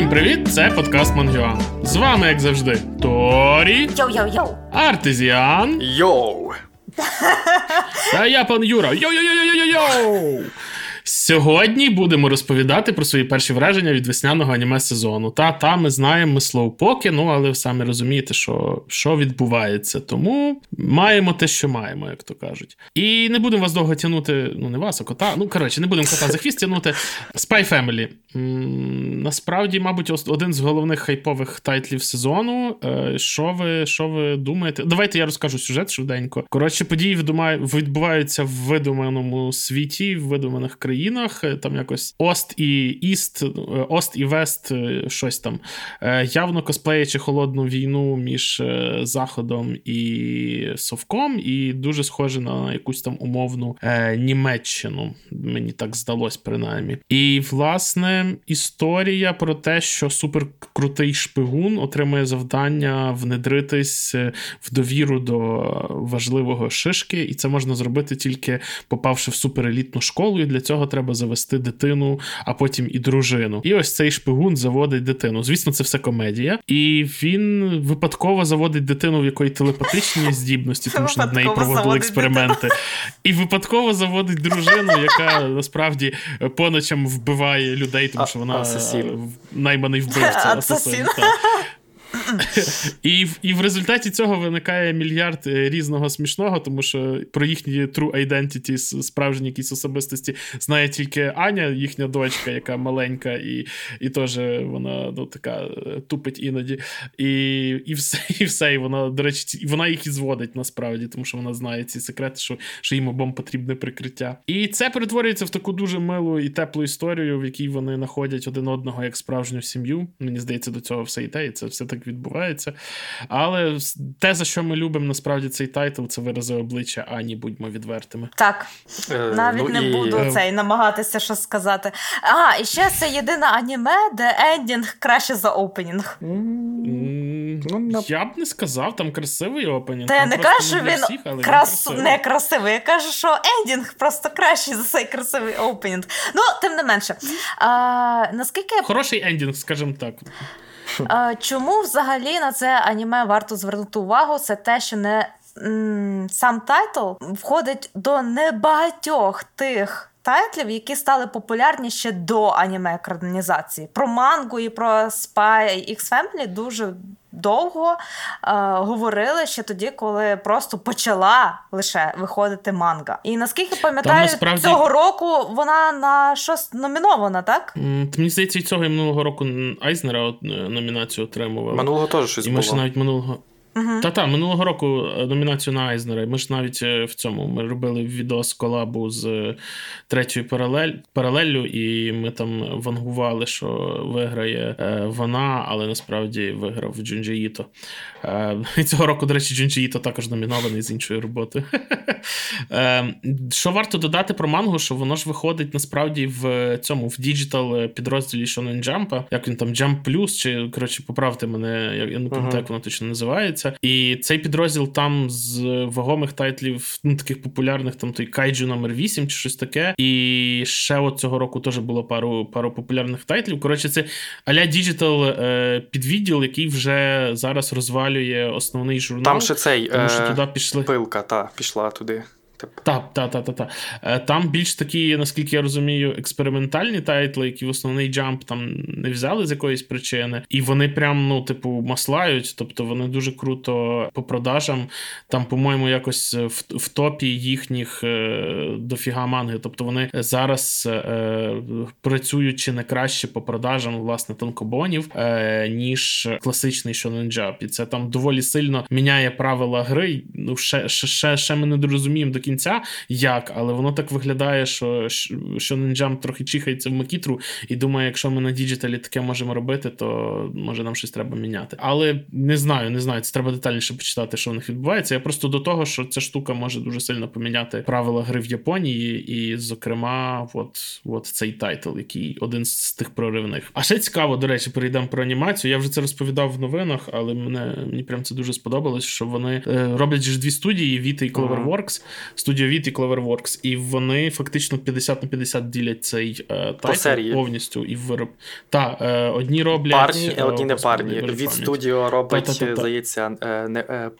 Всім привіт! Це подкаст Мангюан. З вами, як завжди, Торі, Йоу-йоу-йоу. Артезіан Йоу! та я пан Юра. Йоу-йоу-йоу-йоу-йоу! Сьогодні будемо розповідати про свої перші враження від весняного аніме сезону. Та та ми знаємо, ми слоупоки, ну але ви самі розумієте, що що відбувається. Тому маємо те, що маємо, як то кажуть. І не будемо вас довго тягнути. Ну, не вас, а кота. Ну, коротше, не будемо кота за хвіст тягнути. Spy Family. Насправді, мабуть, один з головних хайпових тайтлів сезону. Е, що ви що ви думаєте? Давайте я розкажу сюжет швиденько. Коротше, події відбуваються в видуманому світі, в видуманих країнах країнах, е, там якось Ост і Іст, е, Ост і Вест, е, щось там, явно косплеячи холодну війну між Заходом і Совком, і дуже схоже на якусь там умовну Німеччину. Мені так здалось, принаймні. І, власне, історія про те, що суперкрутий шпигун отримує завдання внедритись в довіру до важливого шишки, і це можна зробити тільки попавши в суперелітну школу. І для цього треба завести дитину, а потім і дружину. І ось цей шпигун заводить дитину. Звісно, це все комедія, і він випадково заводить дитину, в якої телепатичні здібності, тому що над нею проводили експерименти, і випадково заводить дружину, яка насправді по ночам вбиває людей, тому що вона найманий вбивця. Асасин. І і в результаті цього виникає мільярд е, різного смішного, тому що про їхні true identity, справжні якісь особистості знає тільки Аня, їхня дочка, яка маленька, і і теж вона ну, така е, тупить іноді. І і все, і все. І вона, до речі, вона їх і зводить насправді, тому що вона знає ці секрети, що що їм обом потрібне прикриття. І це перетворюється в таку дуже милу і теплу історію, в якій вони знаходять один одного як справжню сім'ю. Мені здається, до цього все йде, і це все так відбувається. Але те, за що ми любимо, насправді цей тайтл, це вирази обличчя Ані, будьмо відвертими. Так. Е, Навіть ну, не і... буду е... цей намагатися щось сказати. А, і ще це єдине аніме, де ендінг краще за опенінг. Ну, Я б не сказав, там красивий опенінг. Та я не кажу, що він всіх, крас... не красивий. Я кажу, що ендінг просто кращий за цей красивий опенінг. Ну, тим не менше. А, наскільки... Хороший ендінг, скажімо так. Чому взагалі на це аніме варто звернути увагу? Це те, що не сам тайтл входить до небагатьох тих. Тайтлів, які стали популярні ще до аніме екранізації. Про мангу і про Spy X Family дуже довго е, говорили ще тоді, коли просто почала лише виходити манга. І наскільки пам'ятаю, насправді... цього року вона на щось номінована, так? Мені здається, і цього і минулого року Айзнера е, номінацію отримувала. Минулого теж щось і було. І навіть минулого. Uh-huh. Та-та, минулого року е, номінацію на Айзнера. Ми ж навіть е, в цьому ми робили відос колабу з е, третьою паралель, паралеллю, і ми там вангували, що виграє вона, але насправді виграв Джунджі Іто. І цього року, до речі, Джунджі Іто також номінований з іншої роботи. Що варто додати про мангу, що воно ж виходить насправді в цьому в digital підрозділі Shonen Jump, як він там Jump Plus, чи коротше, поправте мене, я не пам'ятаю, як воно точно називається відбувається. І цей підрозділ там з вагомих тайтлів, ну таких популярних, там той Кайджу номер 8 чи щось таке. І ще от цього року теж було пару пару популярних тайтлів. Коротше, це аля digital е, підвідділ, який вже зараз розвалює основний журнал. Там ще цей тому що е, туди пішли. Пилка, та пішла туди. Так, так, так, так. Та. Там більш такі, наскільки я розумію, експериментальні тайтли, які в основний джамп там не взяли з якоїсь причини, і вони прям, ну, типу, маслають, тобто вони дуже круто по продажам. Там, по-моєму, якось в, в топі їхніх е, дофіга манги. Тобто вони зараз е, працюють чи не краще по продажам власне танкобонів, е, ніж класичний Shonen Jump. І це там доволі сильно міняє правила гри. Ну, ще, ще, ще ми не розуміємо до кінця, як, але воно так виглядає, що Shonen Jump трохи чухається в макітру і думає, якщо ми на діджиталі таке можемо робити, то може нам щось треба міняти. Але не знаю, не знаю. Це треба детальніше почитати, що в них відбувається. Я просто до того, що ця штука може дуже сильно поміняти правила гри в Японії, і, зокрема, от, от цей тайтл, який один з тих проривних. А ще цікаво, до речі, перейдемо про анімацію. Я вже це розповідав в новинах, але мене мені прям це дуже сподобалось, що вони е, роблять ж дві студії: Wit і Cloverworks. Студія Wit і Cloverworks, і вони фактично 50 на 50 ділять цей е, тайтл повністю і вироб. Так, е, одні роблять. Парні, е, одні не парні. Wit Studio робить, та, здається, е, не. Е,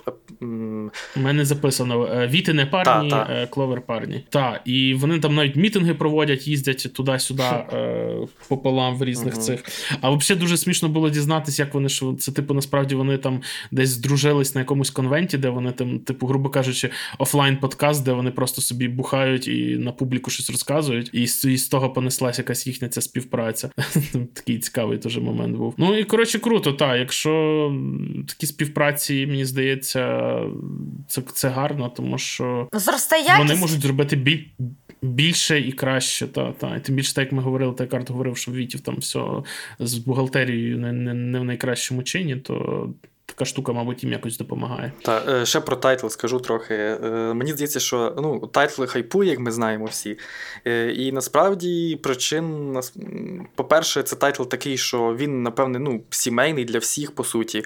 У мене записано: Віти не парні, та, Кловер парні. Так, і вони там навіть мітинги проводять, їздять туди-сюди пополам в різних цих. А взагалі дуже смішно було дізнатися, як вони що це, типу, насправді вони там десь здружились на якомусь конвенті, де вони там, типу, грубо кажучи, офлайн подкаст, де вони просто собі бухають і на публіку щось розказують, і з, і з того понеслась якась їхня ця співпраця. Такий цікавий теж момент був. Ну і коротше, круто, так. Якщо такі співпраці, мені здається, це це гарно, тому що вони можуть зробити біль. Більше і краще, та, та. І тим більше, так як ми говорили, так Арт говорив, що Вітів там все з бухгалтерією не не, не в найкращому чині, то така штука, мабуть, їм якось допомагає. Так, е, ще про тайтл скажу трохи. Е, мені здається, що ну, тайтл хайпує, як ми знаємо всі. Е, і насправді причин, по-перше, це тайтл такий, що він, напевне, ну, сімейний для всіх, по суті.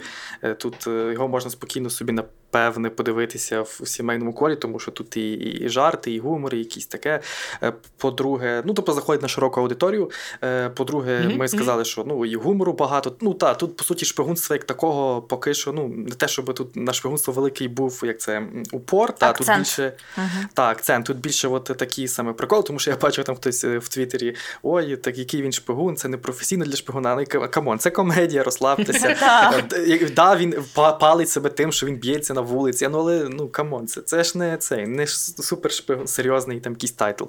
Тут його можна спокійно собі на певне подивитися в сімейному колі, тому що тут і і жарти, і гумор, і якісь таке. Е, по-друге, ну тобто заходить на широку аудиторію. Е, по-друге, mm-hmm. ми сказали, що ну і гумору багато. Ну так, тут по суті шпигунство як такого поки що. Ну не те, щоб тут на шпигунство великий був як це упор. Та тут більше uh-huh. та, акцент. Тут більше от такі саме приколи, тому що я бачив там хтось е, в Твіттері, ой, так який він шпигун, це не професійно для шпигуна. Але come on, це комедія, розслабтеся. Да, він палить себе тим, що він б'ється на вулиці. Ну, але ну come on, це це ж не цей, не супер серйозний там якийсь тайтл.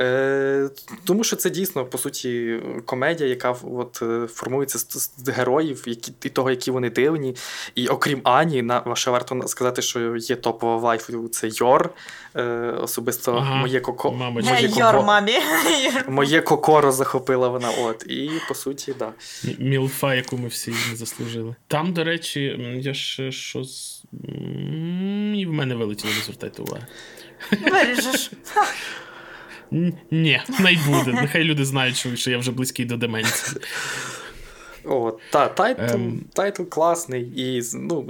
Е, Тому що це дійсно, по суті, комедія, яка от, е, формується з, з героїв, які, і того, які вони дивні. І окрім Ані, на ще варто сказати, що є топова вайфу, це Йор. Е, Особисто ага, моє коко. Моє, коко... мамі. моє кокоро захопила вона. от. І по суті, да. Мілфа, яку ми всі не заслужили. Там, до речі, я ще що мене вилетіло, не звертайте уваги. Виріжеш. Ні, не буде. Нехай люди знають, що я вже близький до деменції. О, та, тайтл ем... тайтл класний. І, ну,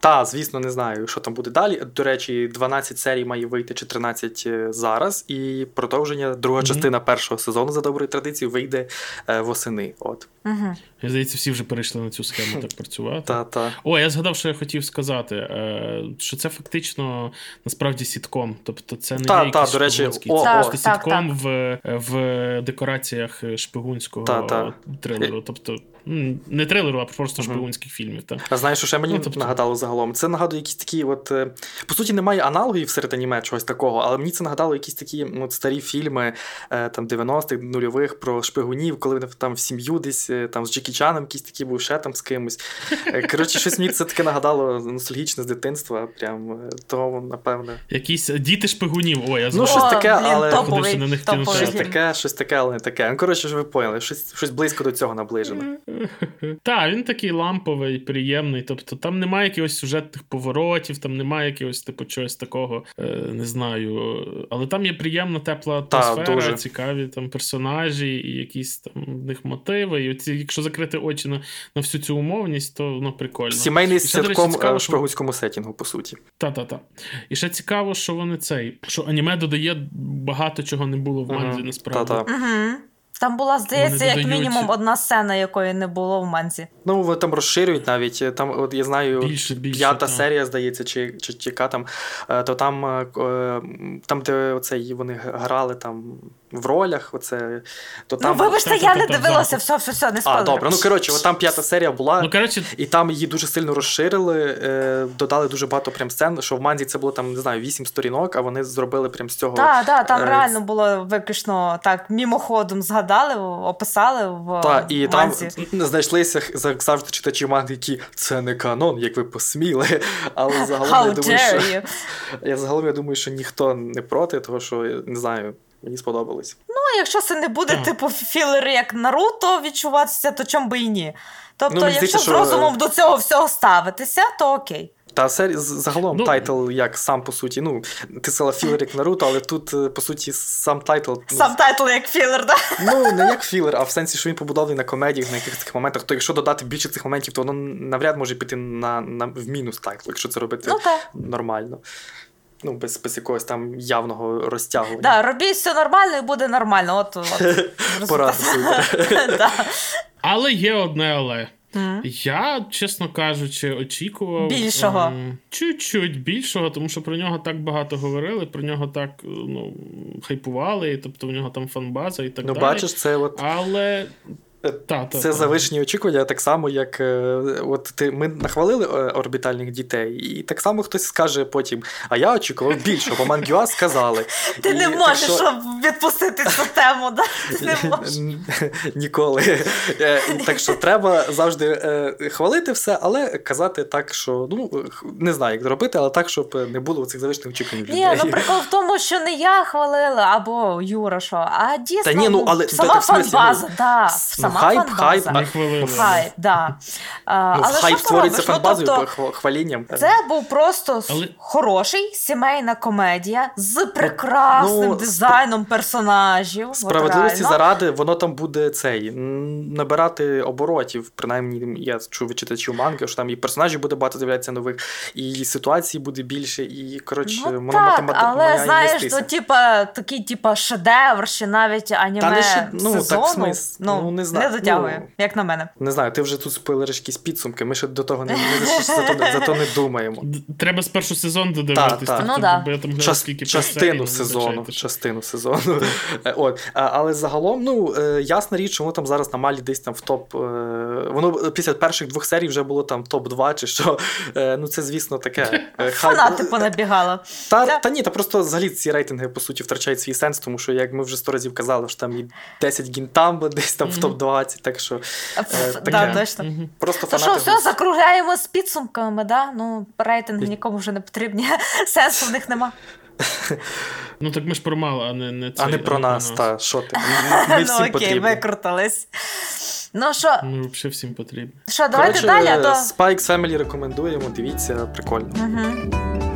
Та, звісно, не знаю, що там буде далі. До речі, 12 серій має вийти чи 13 е, зараз, і продовження, друга mm-hmm. частина першого сезону за доброю традицією вийде е, восени. От. Угу. Я здається, всі вже перейшли на цю схему так працювати. Та, та. О, я згадав, що я хотів сказати, е, що це фактично насправді сітком. Тобто це не та, є якийсь до речі, о, це просто сітком так. в в декораціях шпигунського та, трилеру. Тобто не трилеру, а просто шпигунських фільмів. Та. А знаєш, що ще мені ну, тобто... нагадало загалом? Це нагадує якісь такі, от е, по суті, немає аналогів серед аніме чогось такого, але мені це нагадало якісь такі от, старі фільми е, там 90-х, нульових про шпигунів, коли вони там в сім'ю десь е, там з Джекі Чаном якийсь такий був ще там з кимось. Коротше, щось мені це таке нагадало ностальгічне з дитинства. Прям то, напевне. Якісь діти шпигунів. Ой, я Ну, щось таке, але топовий, на них щось таке, щось таке, але не таке. Ну, коротше, ж ви поняли, щось щось близько до цього наближено. Так, він такий ламповий, приємний. Тобто там немає якихось сюжетних поворотів, там немає якогось типу чогось такого, е, не знаю. Але там є приємна тепла атмосфера, Та, дуже. цікаві там персонажі і якісь там в них мотиви. І оці, якщо закрити очі на на всю цю умовність, то воно прикольно. Сімейний ситком в шпигунському сетінгу, по суті. Та-та-та. І ще цікаво, що вони цей, що аніме додає багато чого не було в манзі, насправді. Та-та. Там була, здається, як мінімум одна сцена, якої не було в Манзі. Ну, там розширюють навіть. Там, от я знаю, більше, більше, п'ята та. серія, здається, чи чи, чи яка там, е, то там, е, е, там, де оцей вони грали там в ролях, оце, то там. Ну, вибачте, я не дивилася, все, все, все, не спалю. А, добре, ну коротше, от там п'ята серія була, ну, коротше... і там її дуже сильно розширили, додали дуже багато прям сцен, що в Манзі це було там, не знаю, вісім сторінок, а вони зробили прям з цього. Так, так, там реально було виключно так, мімоходом згадали, описали в Так, і там знайшлися завжди читачі манги, які це не канон, як ви посміли. Але загалом How я думаю, що я загалом я думаю, що ніхто не проти, того що не знаю. Мені сподобалось. Ну, якщо це не буде, mm. типу, філери як Наруто відчуватися, то чому би і ні. Тобто, ну, якщо з розумом до цього всього ставитися, то окей. Та серія загалом ну, тайтл, як сам по суті. Ну, ти сказала філер як Наруто, але тут, е, по суті, сам тайтл. Ну, сам тайтл як філер, да? Ну, не як філер, а в сенсі, що він побудований на комедіях, на якихось таких моментах. То якщо додати більше цих моментів, то воно навряд може піти на, на в мінус тайтл, якщо це робити ну, нормально. Ну, без, без якогось там явного розтягування. Да, робіть все нормально і буде нормально. От, от Порада да. Але є одне але. Я, чесно кажучи, очікував Більшого. ем, чуть-чуть більшого, тому що про нього так багато говорили, про нього так ну, хайпували, і, тобто в нього там фанбаза і так Ну, далі. бачиш, це от Але. Та, та, Це та. завишені очікування, так само, як е, от ти ми нахвалили е, орбітальних дітей, і так само хтось скаже потім: а я очікував більше, бо Мангюа сказали. Ти І не так можеш що- відпустити цю тему, да? Ти не можеш. Ніколи. Е, Так що треба завжди хвалити все, але казати так, що ну не знаю, як зробити, але так, щоб не було цих завишених очікувань. Ні, людей. ну прикол в тому, що не я хвалила або Юра, що, а дійсно Та ні, ну, але- сама та- смислі, фанбаза, ну, да, ну, сама хайп, фанбаза. хайп, Не. Хайп, да. А, Ну, але хайп що створюється? Ну, фанбазою тобто, хва- хвалінням. Це був просто Але- хороший сімейна комедія з прекрасним ну, дизайном персонажів. Справедливості реально. заради, воно там буде цей набирати оборотів. Принаймні, я чув від читачів манги, що там і персонажів буде багато з'являється нових, і ситуацій буде більше, і коротше, Ну, воно так, математи- але знаєш, то типа такий, типа шедевр, чи навіть аніме Та не ще- ну, так, смис- ну, ну, не знаю, не ну, затягує, як на мене. Не знаю, ти вже тут спойлериш якісь підсумки. Ми ще до того не зато не думаємо. Треба з спершу сезон додивитися. Ну да. Частину сезону. Частину сезону. От, але загалом, ну е, ясна річ, чому там зараз на малі десь там в топ. Е, воно після перших двох серій вже було там топ 2 чи що. Ну це звісно таке. Фанати типу, понабігала. Та та ні, та просто взагалі ці рейтинги по суті втрачають свій сенс, тому що як ми вже сто разів казали, що там і 10 гінтамби десь там в топ 2 ситуацій. Так що е, е, точно. Все, закругляємо з підсумками. да? Ну, рейтинги нікому вже не потрібні, сенсу в них нема. Ну так ми ж про мало, а не не це. А не про нас, та що ти? Ми всім Ну окей, викрутались. Ну що? Ну, взагалі всім потрібно. Що, давайте далі. Е, Spike Family рекомендуємо, дивіться, прикольно. Угу.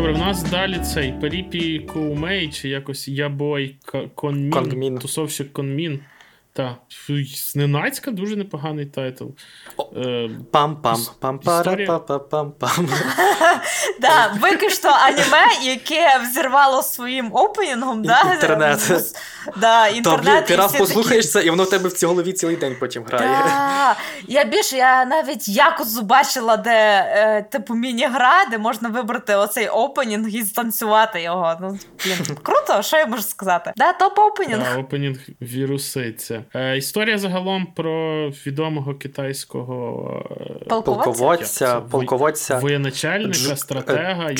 Добре, в нас далі цей Paripi Koumei, чи якось Ya Boy Kongming, Kongming. тусовщик Конмін. Так, зненацька дуже непоганий тайтл. О. Пам-пам, Іс- пам-пара, історія- па-па-пам-пам. Да, виключно аніме, яке взірвало своїм опенінгом, да? інтернет. Да, інтернет ти раз послухаєш це, і воно в тебе в цій голові цілий день потім грає. Я більше, я навіть якось бачила, де е, типу міні-гра, де можна вибрати оцей опенінг і станцювати його. Ну, блін, круто, що я можу сказати? Да, топ опенінг. та, Е, історія загалом про відомого китайського е, Полководця? Полководця, воєначальника, Джу- стратега. е, і-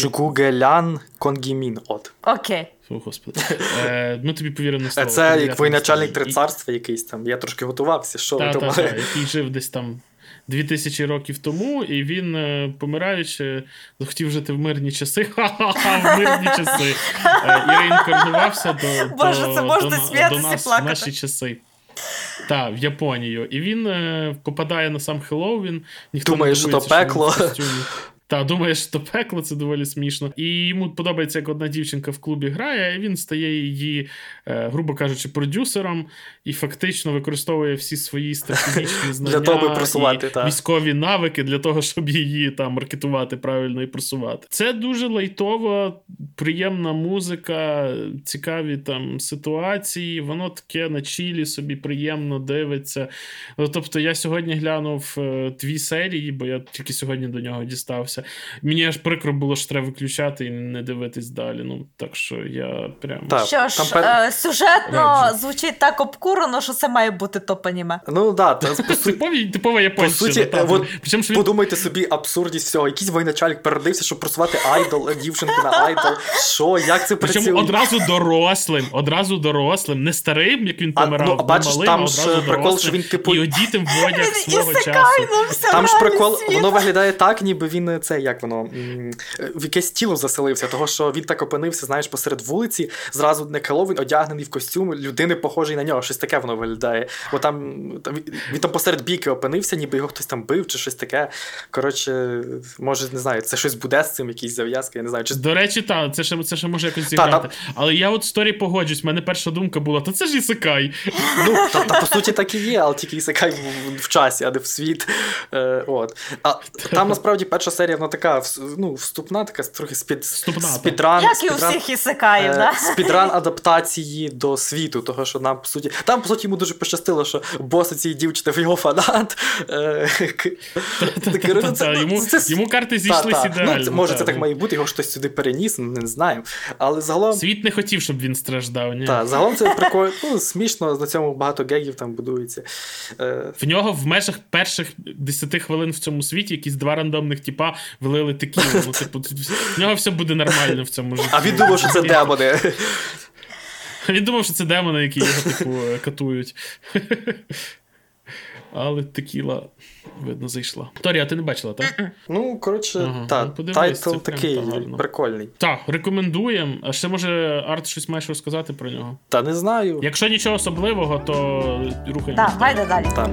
Конгімін. От. Окей. О, Господи. Е, ми тобі Е, слово. Це як воєначальник три царства якийсь там. Я трошки готувався, що ви Та, та, та, який жив десь там 2000 років тому, і він, е, помираючи, захотів жити в мирні часи. Ха-ха-ха, в мирні часи. Е, І реінкарнувався до, Боже, до, це можна до, до нас в наші часи. Так, в Японію. І він е, попадає на сам Хеллоуін. Думає, що то пекло. Та, думає, що то пекло, це доволі смішно. І йому подобається, як одна дівчинка в клубі грає, і він стає її, е, грубо кажучи, продюсером і фактично використовує всі свої стратегічні знання того, просувати, і та. військові навики для того, щоб її там маркетувати правильно і просувати. Це дуже лайтова, приємна музика, цікаві там ситуації. Воно таке на чілі собі приємно дивиться. Ну, тобто, я сьогодні глянув е, дві серії, бо я тільки сьогодні до нього дістався. Мені аж прикро було, що треба виключати і не дивитись далі. Ну так що я прям. Так. Що ж, там е, сюжетно Раджу. звучить так обкурено, що це має бути топ-аніме. Ну да, та, по суті, е, от Причому, що Подумайте собі абсурдність всього. Якийсь воєначальник переродився, щоб просувати айдол, дівчинку на айдол. Що, як це Причому одразу дорослим, одразу дорослим, не старим, як він А, помирав, ну, а не бачиш, малим, там ж прикол, дорослим, що він, типу, і одітим в одяг свого часу. ну, Там ж прикол, воно виглядає так, ніби він це як воно в якесь тіло заселився, того що він так опинився, знаєш, посеред вулиці, зразу не кало, одягнений в костюм, людини похожий на нього, щось таке воно виглядає. Бо там, там він там посеред бійки опинився, ніби його хтось там бив чи щось таке. Коротше, може, не знаю, це щось буде з цим, якісь зав'язки, я не знаю. Чи... До речі, так, це ще це ще може якось зіграти. Та, та... Але я от сторі погоджусь, в мене перша думка була: та це ж ісикай. Ну, та, та, по суті, так і є, але тільки ісикай в, в часі, а не в світ. Е, от. А Там насправді перша серія вона така ну, вступна, така трохи спід, спідран. Як і у всіх ісикаїв, е, да? Спідран адаптації до світу, того, що нам, по суті, там, по суті, йому дуже пощастило, що бос цієї дівчини в його фанат. Е, йому карти зійшлися ідеально. Ну, може, це так має бути, його хтось сюди переніс, не знаю. Але загалом. Світ не хотів, щоб він страждав. ні. Так, загалом це прикольно, ну, смішно, на цьому багато гегів там будується. Е, в нього в межах перших 10 хвилин в цьому світі якісь два рандомних типа вилили текілу. Ну, типу, в нього все буде нормально в цьому житті. А він думав, що це демони. Він думав, що це демони, які його типу катують. Але текіла, видно, зайшла. Торія, ти не бачила, так? Ну, коротше, ага, так, ну, тайтл такий прикольний. Так, рекомендуємо. А ще може Арт щось маєш розказати про нього? Та не знаю. Якщо нічого особливого, то рухаємо. Так, гайде далі. Так.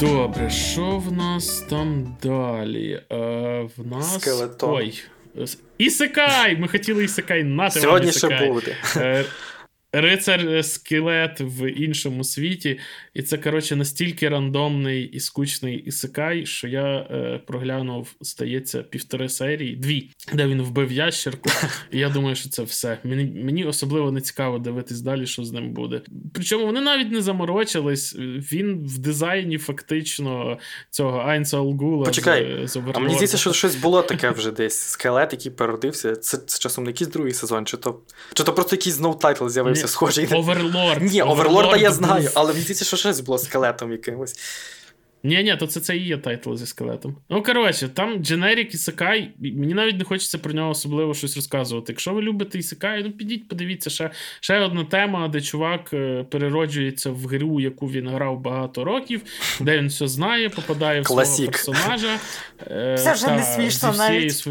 Добре, що в нас там далі? Е, В нас. Skeleton. Ой. Ісекай! Ми хотіли Ісекай на Сьогодні ще буде. Е, Рицар скелет в іншому світі, і це, коротше, настільки рандомний і скучний ісикай, що я е, проглянув, здається, півтори серії, дві, де він вбив ящерку. І я думаю, що це все. Мені мені особливо не цікаво дивитись далі, що з ним буде. Причому вони навіть не заморочились. Він в дизайні фактично цього Айнса Олгула. Почекай, з, з А мені здається, що щось було таке вже десь. Скелет, який переродився. Це, це часом не якийсь другий сезон, чи то чи то просто якийсь знов тайтл з'явився з'явився схожий. Оверлорд. Ні, Оверлорда я знаю, але мені здається, що щось було скелетом якимось. Ні, ні, то це це і є тайтл зі скелетом. Ну, коротше, там generic ісекай, мені навіть не хочеться про нього особливо щось розказувати. Якщо ви любите ісекай, ну підіть, подивіться, ще ще одна тема, де чувак е, перероджується в гру, яку він грав багато років, де він все знає, попадає в свого персонажа. Е, це вже не смішно зі навіть. Св...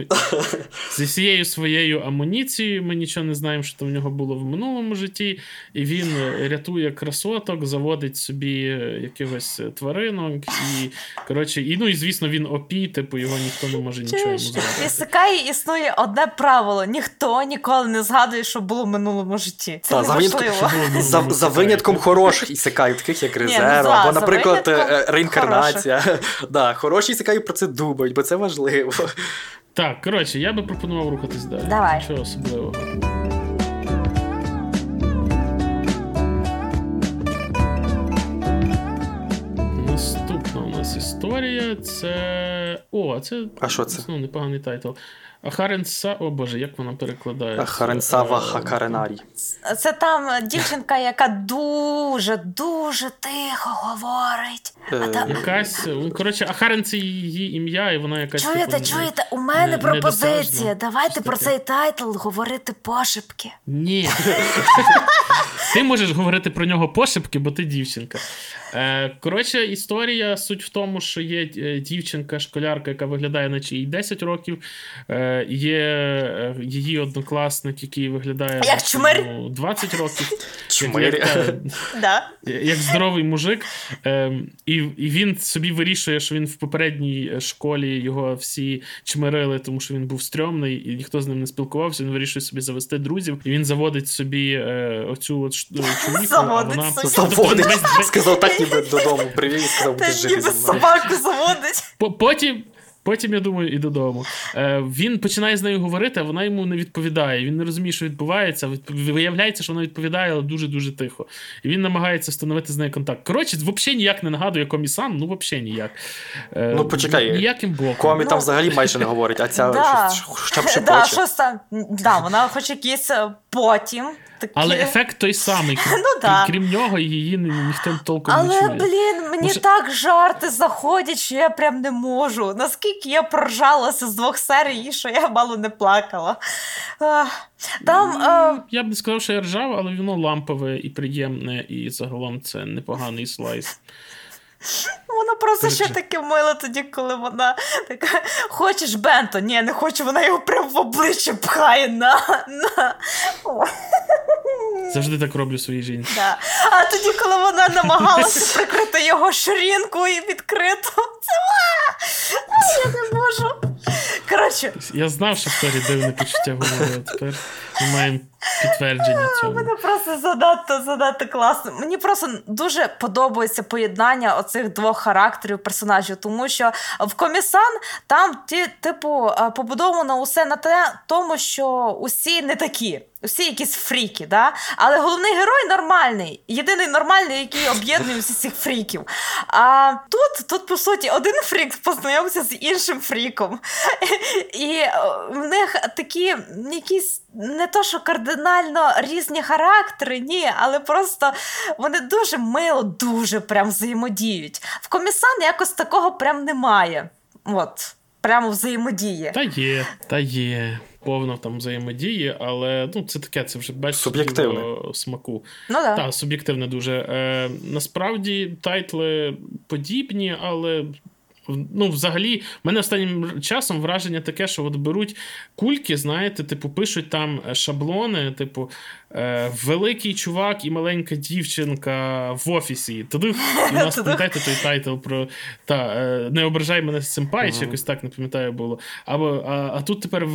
Зі всією своєю амуніцією. Ми нічого не знаємо, що там в нього було в минулому житті. І він е, рятує красоток, заводить собі якихось тваринок. І коротше, і ну і звісно, він опій, типу його ніхто не може нічого йому зробити. Ісикай існує одне правило: ніхто ніколи не згадує, що було в минулому житті. Це Та, за, за, за винятком хороших ісекай, таких як Резеро, ну, або, наприклад, е, реінкарнація. Да, Хороші ісекаї про це думають, бо це важливо. Так, коротше, я би пропонував рухатись далі. Давай. Нічого особливого. Історія це. О, це А що це? Ну, непоганий тайтл. Ахаренса, о Боже, як вона перекладається? Ахарен-сан ва хакаренай. Це там дівчинка, яка дуже, дуже тихо говорить. А там... Якась, ну, коротше, Ахарен це її ім'я, і вона якась. Чуєте, типу, чуєте, у мене не, пропозиція. Давайте про цей тайтл говорити пошепки. Ні. Ти можеш говорити про нього пошепки, бо ти дівчинка. Е, Коротше, історія суть в тому, що є е, дівчинка-школярка, яка виглядає, наче їй 10 років. Е, Є е, її однокласник, який виглядає як чумир? Ну, 20 років. Чумир. Як, як, як здоровий мужик. Е, і, і він собі вирішує, що він в попередній школі його всі чмирили, тому що він був стрьомний, і ніхто з ним не спілкувався. Він вирішує собі завести друзів, і він заводить собі оцю от чоловіку, а вона заводить. Сказав так ніби додому привів і сказав, будеш жити зі мною. Собаку заводить. Потім. Потім, я думаю, і додому. Е, Він починає з нею говорити, а вона йому не відповідає. Він не розуміє, що відбувається. Виявляється, що вона відповідає, але дуже-дуже тихо. І він намагається встановити з нею контакт. Коротше, взагалі ніяк не нагадує комісан, ну взагалі ніяк. Е, ну, почекай, ніяким боком. Комі там ну, взагалі майже не говорить, а ця да. щось шепоче. Да, вона хоч якийсь е, потім. Такі... Але ефект той самий. Ну, да. крім нього, її ніхто толком Але, не чує. Але, блін, мені Може... так жарти заходять, що я прям не можу. Наскільки я проржалася з двох серій, що я мало не плакала. Там, а... Я б не сказав, що я ржав, але воно лампове і приємне, і загалом це непоганий слайс. Вона просто ще таке мило тоді, коли вона така: хочеш бенто? Ні, не хочу, вона його прямо в обличчя пхає на. на. Завжди так роблю своїй жінці. Да. А тоді, коли вона намагалася прикрити його ширинку і відкрито, це я не можу. Коротше. Я знав, що в Торі дивне почуття гумору, а тепер ми маємо підтвердження цього. Мене просто занадто занадто класно. Мені просто дуже подобається поєднання оцих двох характерів персонажів, тому що в комісан там ті, типу, побудовано усе на те, тому що усі не такі. Усі якісь фріки, да? але головний герой нормальний. Єдиний нормальний, який об'єднує всіх цих фріків. А тут, тут, по суті, один фрік познайомився з іншим фріком. І в них такі якісь не то, що кардинально різні характери, ні, але просто вони дуже мило, дуже прям взаємодіють. В комісан якось такого прям немає. От, прямо взаємодіє. Та є, та є. Повно там взаємодії, але ну, це таке, це вже бачиш суб'єктивне смаку. Ну, да. Так, суб'єктивне дуже. Е, Насправді тайтли подібні, але Ну, взагалі, в мене останнім часом враження таке, що от беруть кульки, знаєте, типу, пишуть там е, шаблони, типу, е, великий чувак і маленька дівчинка в офісі. Тоді у нас пам'ятаєте той тайтл про та, е, не ображай мене семпай, чи якось так не пам'ятаю було. Або, а, а тут тепер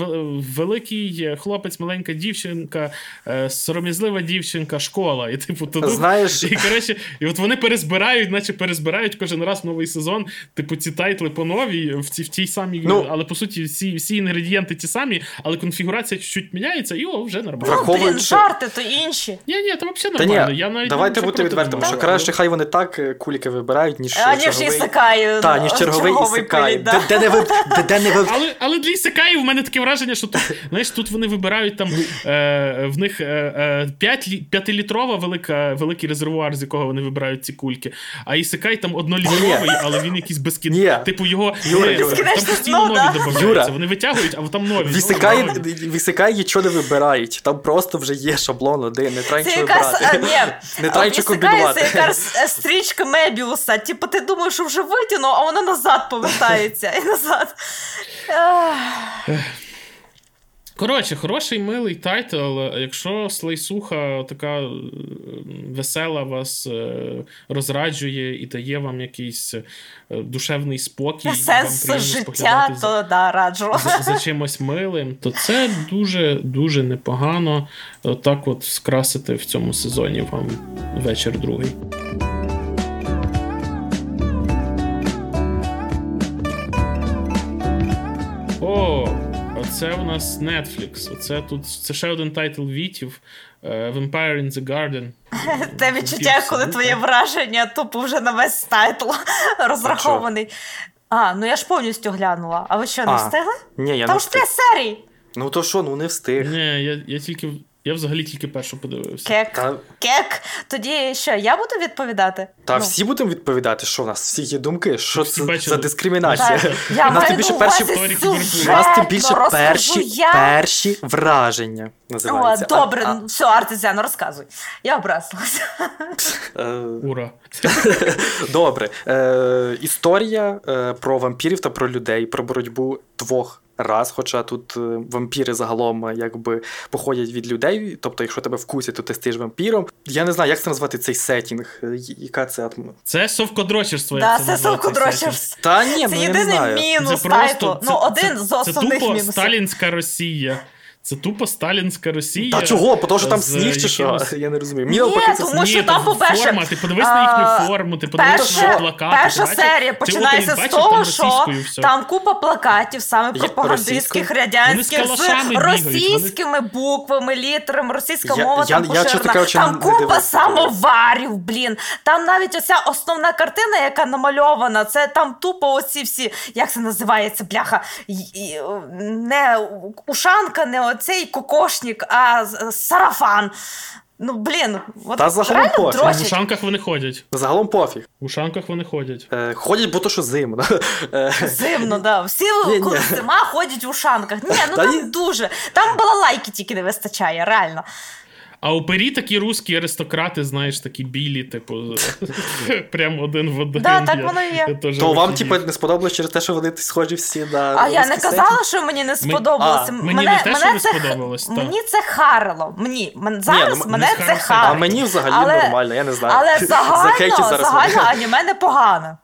великий хлопець, маленька дівчинка, е, сором'язлива дівчинка, школа. І типу, туди, Знаєш... і, коротше, і от вони перезбирають, наче перезбирають кожен раз новий сезон, типу, ці тайтли по новій в цій в тій самій, ну, але по суті всі всі інгредієнти ті самі, але конфігурація чуть міняється, і о, вже нормально. Враховуючи... Блін, то інші. Ні, ні, то взагалі нормально. Ні, Я навіть Давайте бути відвертими, що краще, хай вони так е, куліки вибирають, ніж а, ніж черговий... Та, ніж черговий ісакай. Де, де не ви... де, де не але, але для ісакаїв в мене таке враження, що тут, знаєш, тут вони вибирають там е, в них е, 5, 5-літрова велика, великий резервуар, з якого вони вибирають ці кульки, а ісакай там однолітровий, але він якийсь безкін. Типу його Юра, Юра. Юра. Там постійно нові да? додаються. Вони витягують, а там нові. Вісикай нічого не вибирають. Там просто вже є шаблон один, не нічого вибирати. Не тренчу комбінувати. Це якась стрічка Мебіуса. Типу, ти думаєш, що вже витягнув, а вона назад повертається. І назад. Коротше, хороший милий тайтл. Якщо слайсуха така е, веселить вас е, розраджує і дає вам якийсь е, душевний спокій, Сенс вам життя, то за, да, раджу. За, за чимось милим, то це дуже-дуже непогано так от скрасити в цьому сезоні вам вечір другий. Оце у нас Netflix. Оце тут це ще один тайтл Вітів uh, Vampire in the Garden. Те відчуття, коли твоє враження тупо вже на весь тайтл розрахований. А, ну я ж повністю глянула. А ви що, не встигли? Ні, я Там не ж три серії. Ну то що, ну не встиг. Ні, я я тільки я взагалі тільки першу подивився. Кек. Та... Кек. Тоді що, я буду відповідати? Та ну. всі будемо відповідати, що у нас всі є думки, що це бачили? за дискримінація. Я у нас тим більше перші у нас тим більше перші я. перші враження. Називається. О, добре, а, все, артезіан, розказуй. Я образилася. Е, Ура. Добре. Е, Історія е, про вампірів та про людей, про боротьбу двох раз, хоча тут е, вампіри загалом е, якби походять від людей. Тобто, якщо тебе вкусять, то ти стаєш вампіром. Я не знаю, як це назвати цей сетінг. Е, яка це атмосфера? Це совкодрочерство. Да, це совкодрочерство. Та ні, це ну, єдиний не знаю. мінус. Це просто, ну, один це, з основних це тупо мінусів. сталінська Росія. Це тупо сталінська Росія. Та чого? Тому що там сніг чи що? Я не розумію. Мені Ні, тому що там, по-перше, форма. Ти подивись на їхню форму, ти подивись на плакати. Перша серія починається з того, що там купа плакатів, саме пропагандистських, радянських, з російськими буквами, літерами, російська мова там поширена. Там купа самоварів, блін. Там навіть оця основна картина, яка намальована, це там тупо оці всі, як це називається, бляха, не ушанка, не оцей кокошник, а сарафан. Ну, блін, от Та загалом реально пофіг. В ушанках вони ходять. Загалом пофіг. В ушанках вони ходять. Е, ходять, бо то що зимно. Зимно, Зимно, да. Всі, Ні, коли ні. зима, ходять в ушанках. Ні, ну Та там ні. дуже. Там балалайки тільки не вистачає, реально. А у пері такі русські аристократи, знаєш, такі білі, типу, прямо один в один. Да, так воно є. То вам, типу, не сподобалось через те, що вони схожі всі на. А я не казала, що мені не сподобалося. а, мені не те, що не сподобалось. Мені це харило. Мені мен- зараз ну, мене це схариться. А мені взагалі Але- нормально, я не знаю. Але загально, аніме непогане.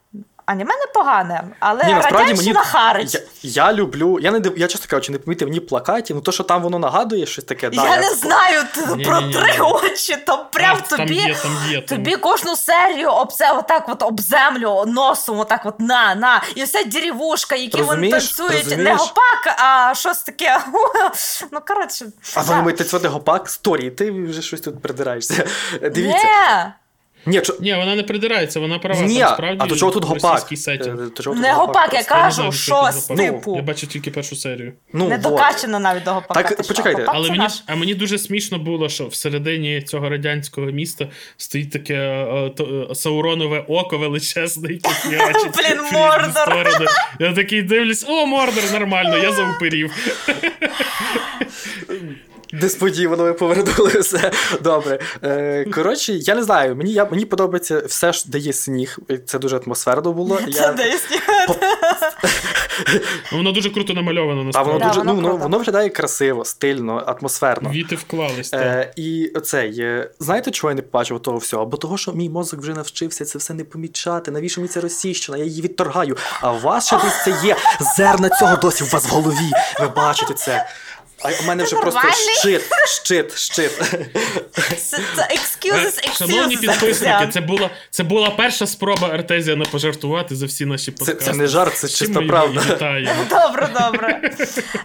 Аніме непогане, але Ні, насправді мені харить. я, я люблю. Я не див- я чесно кажучи, не помітив ні плакатів, ну то, що там воно нагадує щось таке. да, Я не знаю, ти Ні-ні-ні. про три очі, там прям А, там тобі. є, там є, там. Тобі кожну серію об це отак от об землю носом, отак от на, на. І вся деревушка, які вони Розумієш? танцюють. Не гопак, а щось таке. Ну, коротше. А да. вони мають танцювати гопак сторі, ти вже щось тут придираєшся. Дивіться. Ні, чо... Ні, вона не придирається, вона права. Ні, там, справді а до чого тут гопак? сетінг. Е, чого тут не гопак, я кажу, що гопак. типу. Я бачу тільки першу серію. Ну, Не вот. докачано навіть до гопака. Так, почекайте, гопак Але мені, наш. а мені дуже смішно було, що всередині цього радянського міста стоїть таке е, то, е, сауронове око величезне, яке Блін, Мордор. Я такий дивлюсь, о, Мордор, нормально, я заупирів. Несподівано ви повернули все. Добре. Е, коротше, я не знаю, мені, я, мені подобається все, що дає сніг. Це дуже атмосферно було. Це Я... десь. Ну, Воно дуже круто намальовано Та воно. Да, дуже воно ну, воно, круто. воно виглядає красиво, стильно, атмосферно. Віти вклались. так. Е, і оцей, е, знаєте, чого я не побачив того всього? Бо того, що мій мозок вже навчився це все не помічати. Навіщо мені це російщина? Я її відторгаю. А у вас ще десь це є зерна цього досі у вас в голові. Ви бачите це. А у мене вже просто shit, shit, shit. Це це excuses, Е, Шановні підписники, це була, це була перша спроба Артезіана пожартувати за всі наші Це, подкасти. це не жарт, це і правда. Добре, добре.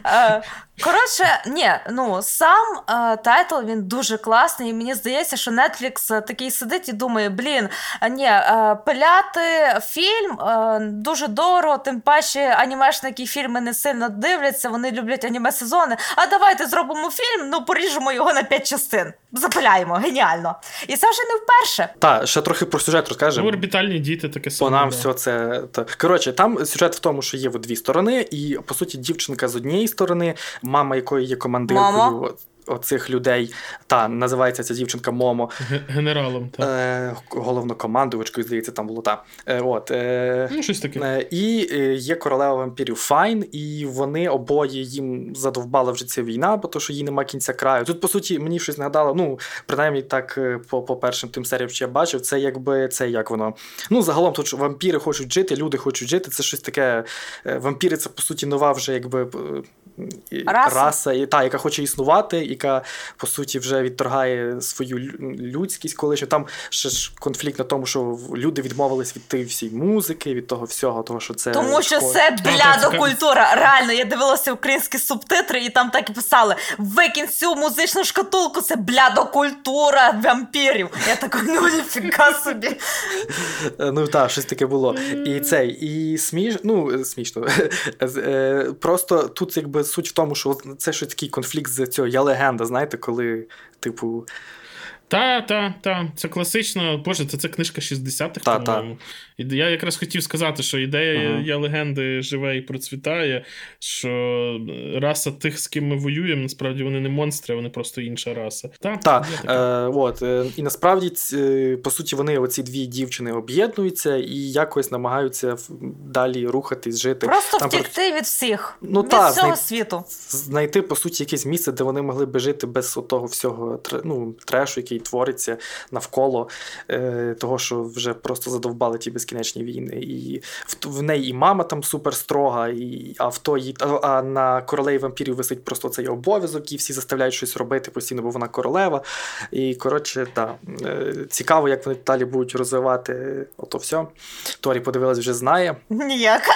Е, Коротше, ні, ну сам е, тайтл він дуже класний, і мені здається, що Netflix е, такий сидить і думає: блін, а ні, е, пиляти фільм е, дуже дорого, тим паче анімешники фільми не сильно дивляться, вони люблять аніме сезони. А давайте зробимо фільм, ну поріжемо його на п'ять частин. Запиляємо, геніально. І це вже не вперше. Та, ще трохи про сюжет Ну, розкажемо. орбітальні діти таке саме. Бо нам да. все це. Та. Коротше, там сюжет в тому, що є в дві сторони, і по суті, дівчинка з однієї сторони, мама якої є командиркою Мамо. Оцих людей. Та називається ця дівчинка Момо. Генералом, так. Е, головнокомандувачкою, здається, там було та. Е, от, е, Ну, щось таке. Е, І е, є королева вампірів Файн, і вони обоє їм задовбала вже ця війна, бо то, що їй нема кінця краю. Тут, по суті, мені щось нагадало, ну, принаймні так, е, по, по першим тим серіям, що я бачив, це якби це як воно. Ну, загалом, тут вампіри хочуть жити, люди хочуть жити. Це щось таке. е, Вампіри це, по суті, нова вже якби. Раса. раса і, та, яка хоче існувати, яка по суті вже відторгає свою людськість, коли що там ще ж конфлікт на тому, що люди відмовились від тієї всієї музики, від того всього, того що це Тому що це блядо культура. Реально, я дивилася українські субтитри, і там так і писали: викинь цю музичну шкатулку, це блядо культура вампірів. Я така, ну ніфіга собі. Е, Ну так, щось таке було. І цей, і сміш... ну, е, смішно. Е, Просто тут якби суть в тому, що це щось такий конфлікт з цього я легенда, знаєте, коли, типу, Та, та, та. Це класично. Боже, це, це книжка 60-х, Та, по-моєму. І я якраз хотів сказати, що ідея Ага. я легенди живе і процвітає, що раса тих, з ким ми воюємо, насправді вони не монстри, вони просто інша раса. Та, Так, е, от, е, і насправді, е, по суті, вони, оці дві дівчини, об'єднуються і якось намагаються далі рухатись, жити. Просто Там втікти від всіх, Ну, від та, всього знай- світу. знайти, по суті, якесь місце, де вони могли би жити без того всього ну, трешу, який твориться навколо е, того, що вже просто задовбали ті безкінечні війни. І в, в неї і мама там супер строга, і, а в тої, а, а на королеві вампірів висить просто цей обов'язок, і всі заставляють щось робити постійно, бо вона королева. І коротше, так, е, цікаво, як вони далі будуть розвивати ото все. Торі подивилась, вже знає. Ніяк.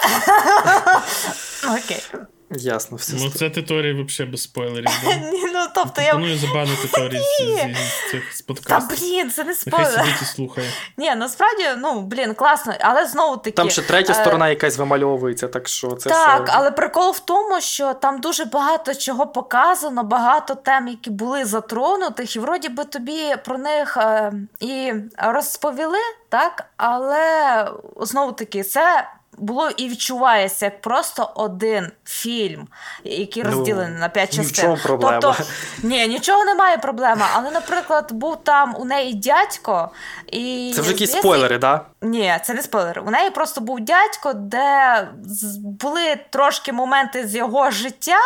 Окей. Ясно, все. Ну, це теорія взагалі без спойлерів. Ну, тобто я... Пропоную забанити теорії з, з, цих з Та блін, це не Нехай сидить і слухає. Ні, насправді, ну блін, класно, але знову таки. Там ще третя е, сторона якась вимальовується, так що це Так, все. але прикол в тому, що там дуже багато чого показано, багато тем, які були затронутих, і вроді би тобі про них е, і розповіли, так? Але знову таки, це. Було і відчувається як просто один фільм, який Ну, на п'ять частин. проблема. Тобто, ні, нічого немає проблеми. Але, наприклад, був там у неї дядько, і Це вже якісь спойлери, так? Да? ні, це не спойлер. У неї просто був дядько, де були трошки моменти з його життя,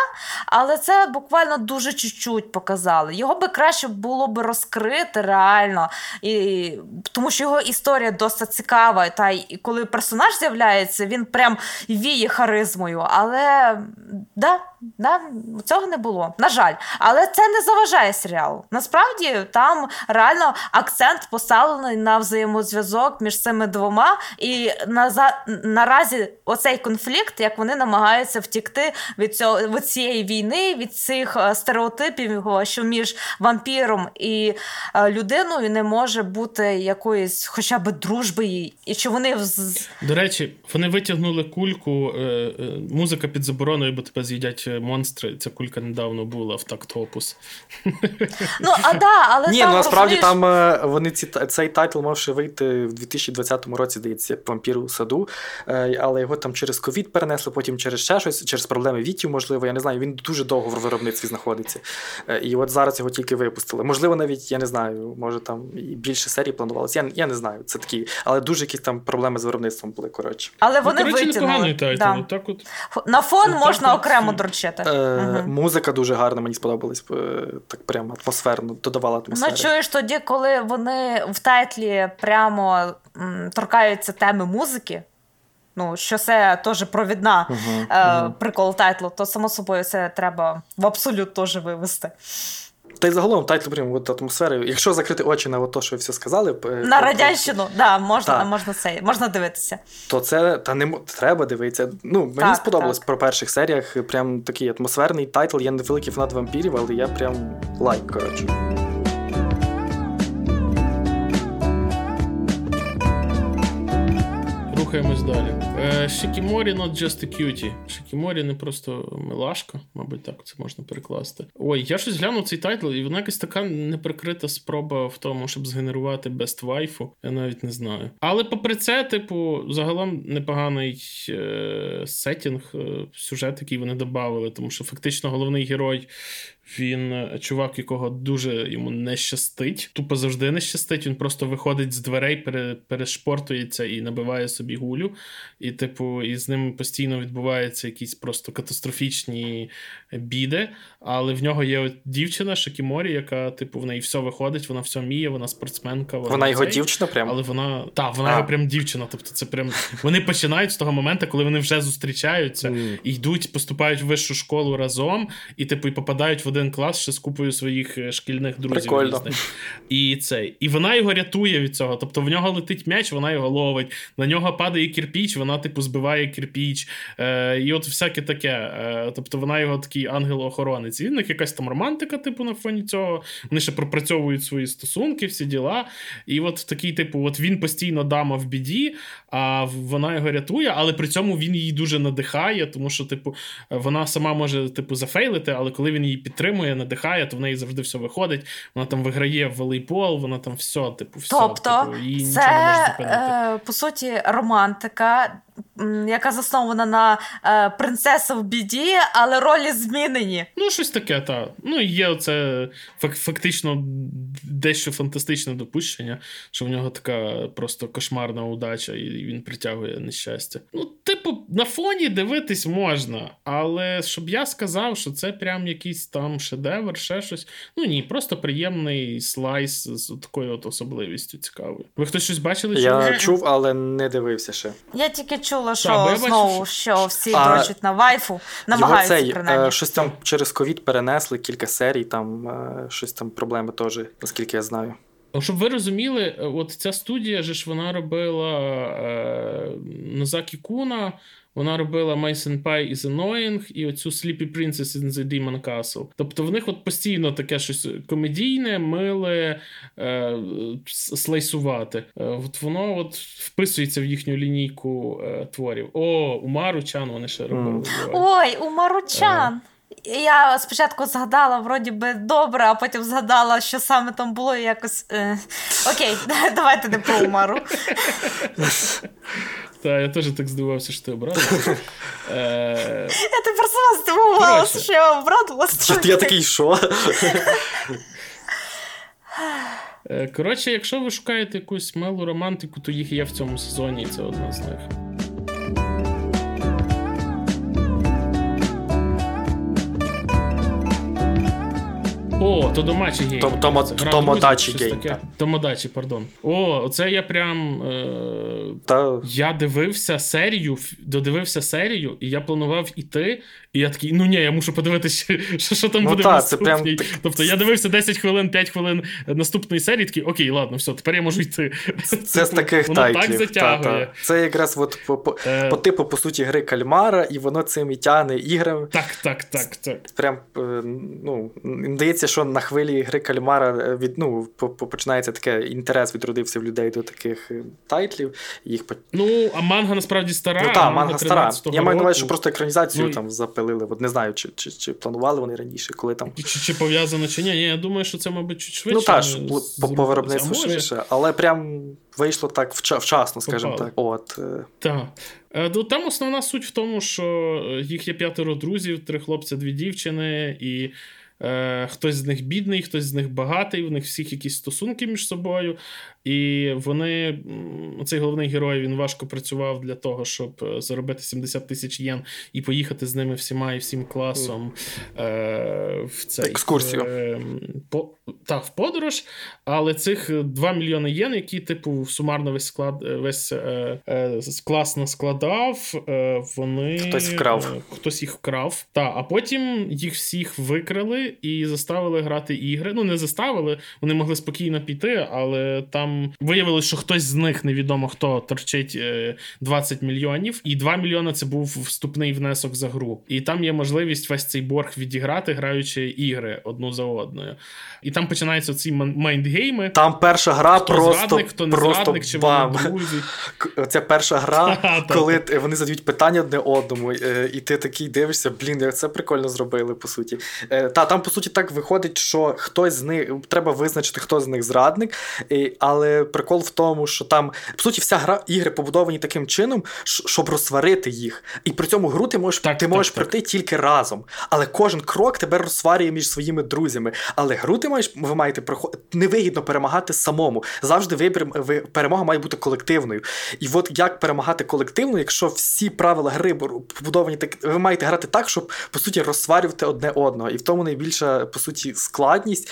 але це буквально дуже чуть-чуть показали. Його би краще було би розкрити реально, і, тому що його історія досить цікава. Та й коли персонаж з'являється, він прям віє харизмою. Але да, да, цього не було. На жаль, але це не заважає серіалу. Насправді там реально акцент поставлений на взаємозв'язок між цими двома, і наза... наразі оцей конфлікт, як вони намагаються втікти від цього від цієї війни, від цих е, стереотипів, що між вампіром і е, людиною не може бути якоїсь хоча б дружби, і що вони До речі, вони витягнули кульку. Е, музика під забороною, бо тебе з'їдять е, монстри. Ця кулька недавно була в Такт Опус. ну а да, але Ні, там, ну насправді розумієш, там е, вони ці цей тайтл мав ще вийти в 2020 році, здається, вампір у саду, Е, але його там через ковід перенесли, потім через ще щось, через проблеми вітів, можливо. Я не знаю. Він дуже довго в виробництві знаходиться. Е, І от зараз його тільки випустили. Можливо, навіть я не знаю, може там і більше серій планувалося. Я, я не знаю. Це такі, але дуже якісь там проблеми з виробництвом були. Коротше. але вони ну, коротше, витягнули. тайтл. Да. Так от. На фон Ну, можна так, от, окремо е, доручити. Е, угу. Музика дуже гарна, мені сподобалась. е, Так прямо атмосферно, додавала атмосферу. Ну, чуєш тоді, коли вони в тайтлі прямо м, торкаються теми музики. Ну, що це теж провідна Мгм, е, прикол тайтлу, то само собою це треба в абсолют теж вивести. Та й загалом тайтл прям от атмосфери. Якщо закрити очі на от то, що ви все сказали, е, На то- радянщину, да, можна, та. можна це, можна дивитися. то це та не треба дивитися. Ну, мені Так, сподобалось так. про перших серіях. Прям такий атмосферний тайтл. Я не великий фанат вампірів, але я прям лайк, коротше. Рухаємось далі. Е, Шикіморі not just a cutie. Шикіморі не просто милашка, мабуть, так це можна перекласти. Ой, я щось глянув цей тайтл, і вона якась така неприкрита спроба в тому, щоб згенерувати best waifu. Я навіть не знаю. Але попри це, типу, загалом непоганий е, сетінг, е, сюжет, який вони додали, тому що фактично головний герой. Він е, чувак, якого дуже йому не щастить. Тупо завжди не щастить. Він просто виходить з дверей, пере, перешпортується і набиває собі гулю. І, типу, і з ним постійно відбуваються якісь просто катастрофічні біди. Але в нього є от дівчина Шакіморі, яка, типу, в неї все виходить, вона все вміє, вона спортсменка. Вона його цей. дівчина прям. Але вона так, вона А. його прям дівчина. Тобто, це прям вони починають з того моменту, коли вони вже зустрічаються Мгм. і йдуть, поступають в вищу школу разом, і типу і попадають в один клас ще з купою своїх е, шкільних друзів. Прикольно. різних. І цей. І вона його рятує від цього. Тобто в нього летить м'яч, вона його ловить. На нього падає кирпіч, вона, типу, збиває кирпіч. Е, і от всяке таке. Е, тобто вона його такий ангел-охоронець. І в них якась там романтика, типу, на фоні цього. Вони ще пропрацьовують свої стосунки, всі діла. І от такий, типу, от він постійно дама в біді, а вона його рятує, але при цьому він її дуже надихає, тому що, типу, вона сама може, типу, зафейлити, але коли він її підтримує, надихає, то в неї завжди все виходить. Вона там виграє в волейбол, вона там все, типу, все. Тобто, типу, її нічого не може зупинити. е, по суті романтика, яка заснована на е, принцеса в біді, але ролі змінені. Ну, щось таке, так. Ну, є оце фак- фактично дещо фантастичне допущення, що в нього така просто кошмарна удача, і він притягує нещастя. Ну, типу, на фоні дивитись можна, але щоб я сказав, що це прям якийсь там шедевр, ще щось. Ну ні, просто приємний слайс з такою от особливістю цікавою. Ви хтось щось бачили? Я чув, але не дивився ще. Я тільки чула, що бачу, знову що- що всі А, дрочать на вайфу, Його намагаються цей, принаймні. е, щось там через ковід перенесли, кілька серій, там е, щось там проблеми теж, наскільки я знаю. Щоб ви розуміли, от ця студія ж вона робила е, Нозакі Куна, вона робила My Senpai is Annoying і оцю Sleepy Princess in the Demon Castle. Тобто в них от постійно таке щось комедійне, миле, е, слайсувати. Е, от Воно от вписується в їхню лінійку е, творів. О, у Маручан вони ще робили. Mm. Ой, у Маручан! Я спочатку згадала, вроді би, добре, а потім згадала, що саме там було і якось. Е... Окей, давайте не про Умару. Так, я теж так здивувався, що ти обрадився. Е... Я тепер сама здивувалася, що я обрадилася. Я такий що? Е, коротше, якщо ви шукаєте якусь милу романтику, то їх є в цьому сезоні, і це одна з них. О, Томодачі Game. Томодачі Game. Томодачі, пардон. О, це я прям. Е... Та... Я дивився серію, додивився серію, і я планував іти. І я такий, ну ні, я мушу подивитися, що що там ну, буде та, в наступній. Прям... Тобто я дивився 10 хвилин, 5 хвилин наступної серії, такий, окей, ладно, все, тепер я можу йти. Це з таких воно тайтлів. так затягує. Та, та. Це якраз от по, по, е... по типу, по суті, гри Кальмара, і воно цим і тягне іграм. Так, так, так, так. Прям, е, ну, здається, що на хвилі гри Кальмара е, від, ну, починається таке інтерес відродився в людей до таких е, тайтлів. Їх... Ну, а манга насправді стара. Ну, так, манга стара. Я маю на увазі, що просто екранізацію ну, там запилили. От не знаю, чи чи, чи планували вони раніше, коли там. Чи чи пов'язано, чи ні. Ні, Я думаю, що це, мабуть, чуть швидше. Ну так, по, по виробництву швидше, але прям вийшло так вчасно, скажімо так. От. Е. Так. Ну, Там основна суть в тому, що їх є п'ятеро друзів, три хлопця, дві дівчини, і Е, хтось з них бідний, хтось з них багатий, у них всіх якісь стосунки між собою. І вони, цей головний герой, він важко працював для того, щоб е, заробити 70 тисяч єн і поїхати з ними всіма і всім класом е, в цей екскурсію. Е, по, так, в подорож. Але цих 2 мільйони єн, які, типу, сумарно весь склад весь е, е, класно складав, е, вони хтось вкрав. Хтось їх вкрав. Та, а потім їх всіх викрали і заставили грати ігри. Ну, не заставили, вони могли спокійно піти, але там виявилось, що хтось з них невідомо хто торчить 20 е, мільйонів, і 2 мільйони це був вступний внесок за гру. І там є можливість весь цей борг відіграти, граючи ігри одну за одною. І там починаються ці майндгейми. Там перша гра хто просто зрадник, хто не просто зрадник, чи бам. вони друзі. Це перша гра, коли вони задають питання одне одному, е, і ти такий дивишся, блін, як це прикольно зробили, по суті. Е, та там, по суті, так виходить, що хтось з них треба визначити, хто з них зрадник. І, Але прикол в тому, що там, по суті, вся гра ігри побудовані таким чином, щоб розсварити їх. І при цьому гру ти можеш так, ти так, можеш так, пройти тільки разом. Але кожен крок тебе розсварює між своїми друзями. Але гру ти маєш, ви маєте проходити невигідно перемагати самому. Завжди вибір ви, перемога має бути колективною. І от як перемагати колективно, якщо всі правила гри побудовані так, ви маєте грати так, щоб по суті розсварювати одне одного. І в тому найбільша по суті складність.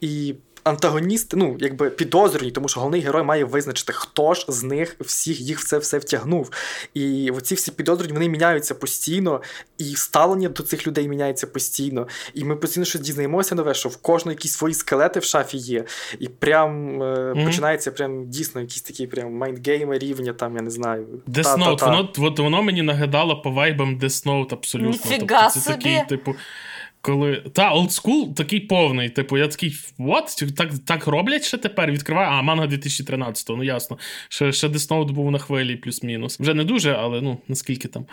І антагоністи, ну, якби підозрюють, тому що головний герой має визначити, хто ж з них всіх їх в це все втягнув. І оці всі підозрюють, вони міняються постійно, і ставлення до цих людей міняється постійно. І ми постійно щось дізнаємося нове, що в кожного якісь свої скелети в шафі є. І прям е, mm-hmm. починається прям дійсно якісь такі прям майндгейми рівня, там, я не знаю. Death Note, воно, воно мені нагадало по вайбам Death Note абсолютно. Тобто, це собі. такий, типу. Коли та олдскул такий повний. Типу, я такий what? Так так роблять ще тепер? Відкриваю. А, манга 2013, ну ясно. Ще ще Десноут був на хвилі, плюс-мінус. Вже не дуже, але ну наскільки там.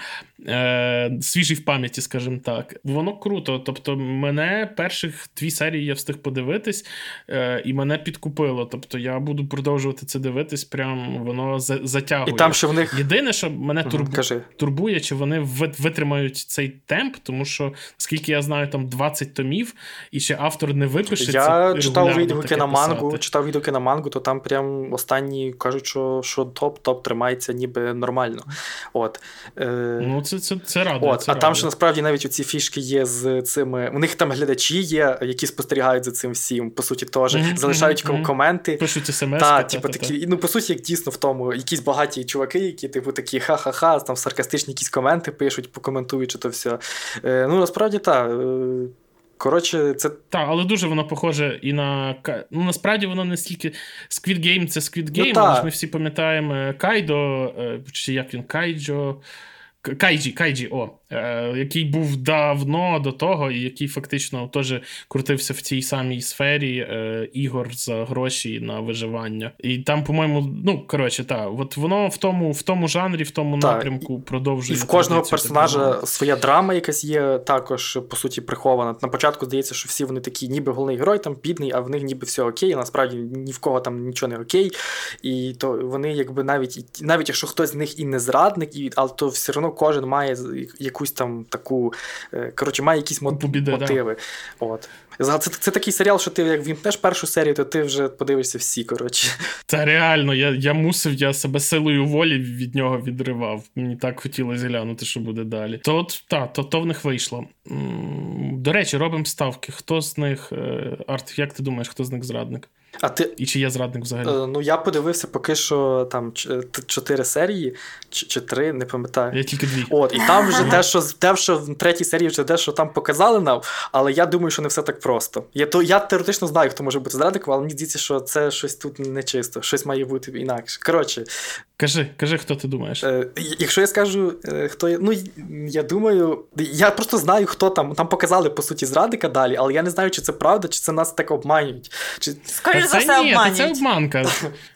Е, Свіжий в пам'яті, скажімо так. Воно круто. Тобто, мене перших дві серії я встиг подивитись, е, і мене підкупило. Тобто, я буду продовжувати це дивитись, прям воно затягує. І там, що в них... Єдине, що мене турбу... Кажи. турбує, чи вони витримають цей темп, тому що, наскільки я знаю, там там 20 томів, і ще автор не випише. Я читав відгуки на мангу, читав відгуки на мангу, то там прям останні кажуть, що що топ-топ тримається ніби нормально. От. Е, Ну, це це, це радує. От. Це а радує. там ще насправді навіть оці фішки є з цими. У них там глядачі є, які спостерігають за цим всім, по суті, теж mm-hmm, залишають mm-hmm. коменти. Пишуть смс. Та, типу, такі, ну, по суті, як дійсно в тому, якісь багаті чуваки, які, типу, такі ха-ха-ха, там саркастичні якісь коменти пишуть, покоментуючи то все. Е, Ну, насправді так. Е, Коротше, це. Так, але дуже воно похоже і на. Ну, насправді воно не стільки. Squid Game це Squid Ну, Game, ну, але ж ми всі пам'ятаємо Кайдо, е, чи як він, Кайджо. Кайджі, Кайджі, о, е, який був давно до того, і який фактично теж крутився в цій самій сфері е, ігор за гроші на виживання. І там, по-моєму, ну коротше, так, от воно в тому, в тому жанрі, в тому Так, напрямку продовжує. І в кожного персонажа своя драма якась є також, по суті, прихована. На початку здається, що всі вони такі, ніби головний герой там бідний, а в них ніби все окей, а насправді ні в кого там нічого не окей. І то вони, якби навіть навіть якщо хтось з них і не зрадник, і, але то все одно кожен має з- якусь там таку. е, Коротше, має якісь мо- Побіде, да. мотиви. От. Це, це такий серіал, що ти як вімкнеш першу серію, то ти вже подивишся всі. коротше. Та реально, я, я мусив, я себе силою волі від нього відривав. Мені так хотілося глянути, що буде далі. То от, та, то, то в них вийшло. До речі, робимо ставки. Хто з них, е, Арт, як ти думаєш, хто з них зрадник? А ти, І чи є зрадник взагалі? Е, Ну, я подивився поки що там чотири серії, чи, чи три, не пам'ятаю. Я тільки дві. От, і там вже те, що те, що в третій серії вже те, що там показали нам, але я думаю, що не все так просто. Я, то, я теоретично знаю, хто може бути зрадником, але мені здається, що це щось тут нечисто, щось має бути інакше. Коротше, Кажи, кажи, хто ти думаєш? е, якщо я скажу, е, хто я. Ну, я думаю, я просто знаю, хто там. Там показали, по суті, зрадника далі, але я не знаю, чи це правда, чи це нас так обманюють. Чи... Скоріш за все, ні, та це обманка.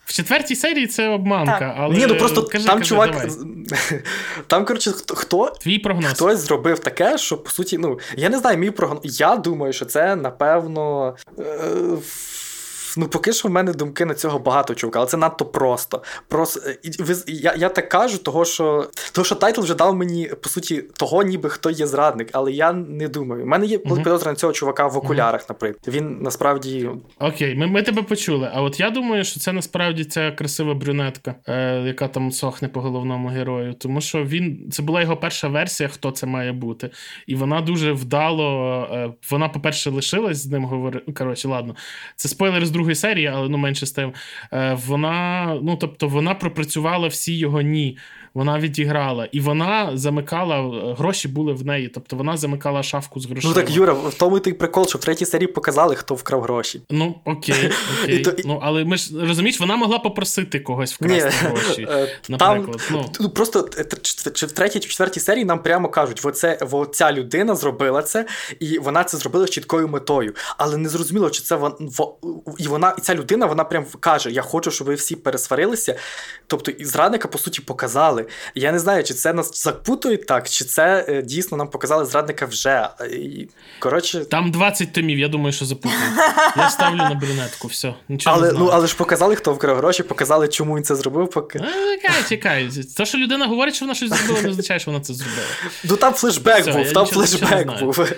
В четвертій серії це обманка, Так. але. Ні, ну просто кажи, там кажи, чувак. давай. Там, коротше, хто, Твій прогноз. Хтось зробив таке, що по суті, ну я не знаю, мій прогноз. Я думаю, що це напевно. Е, Ну, поки що в мене думки на цього багато чувка, але це надто просто. Просто е, я, я так кажу, того що того, що тайтл вже дав мені по суті того, ніби хто є зрадник, але я не думаю. У мене є Мгм. підозра на цього чувака в окулярах, наприклад. Він насправді Окей, ми, ми тебе почули. А от я думаю, що це насправді ця красива брюнетка, е, яка там сохне по головному герою. Тому що він це була його перша версія, хто це має бути. І вона дуже вдало. Е, вона, по-перше, лишилась з ним говорити. Коротше, ладно, це спойлер з другої серії, але ну менше з тим. Е, вона, ну тобто, вона пропрацювала всі його ні. Вона відіграла, і вона замикала е, гроші були в неї. Тобто вона замикала шафку з грошима. ну так Юра, в тому той прикол, що в третій серії показали, хто вкрав гроші. Ну, окей, окей. То- Ну, але ми ж розумієш, вона могла попросити когось вкрасти гроші. е, Наприклад, там ну. просто е, чи- в третій чи четвертій серії нам прямо кажуть, оце, ця людина зробила це, і вона це зробила з чіткою метою. Але не зрозуміло, чи це вон, во- і вона, і ця людина, вона прям каже: Я хочу, щоб ви всі пересварилися. Тобто, і зрадника, по суті, показали. Я не знаю, чи це нас запутують так, чи це е, дійсно нам показали зрадника вже. Коротше. Там 20 томів, я думаю, що запутають. Я ставлю на брюнетку, все. Нічого Але, не знаю. ну, але ж показали, хто вкрав гроші, показали, чому він це зробив. Поки... Е, Чекай, чекай. Те, що людина говорить, що вона щось зробила, не означає, що вона це зробила. Ну там флешбек Все, був, там нічого- флешбек був.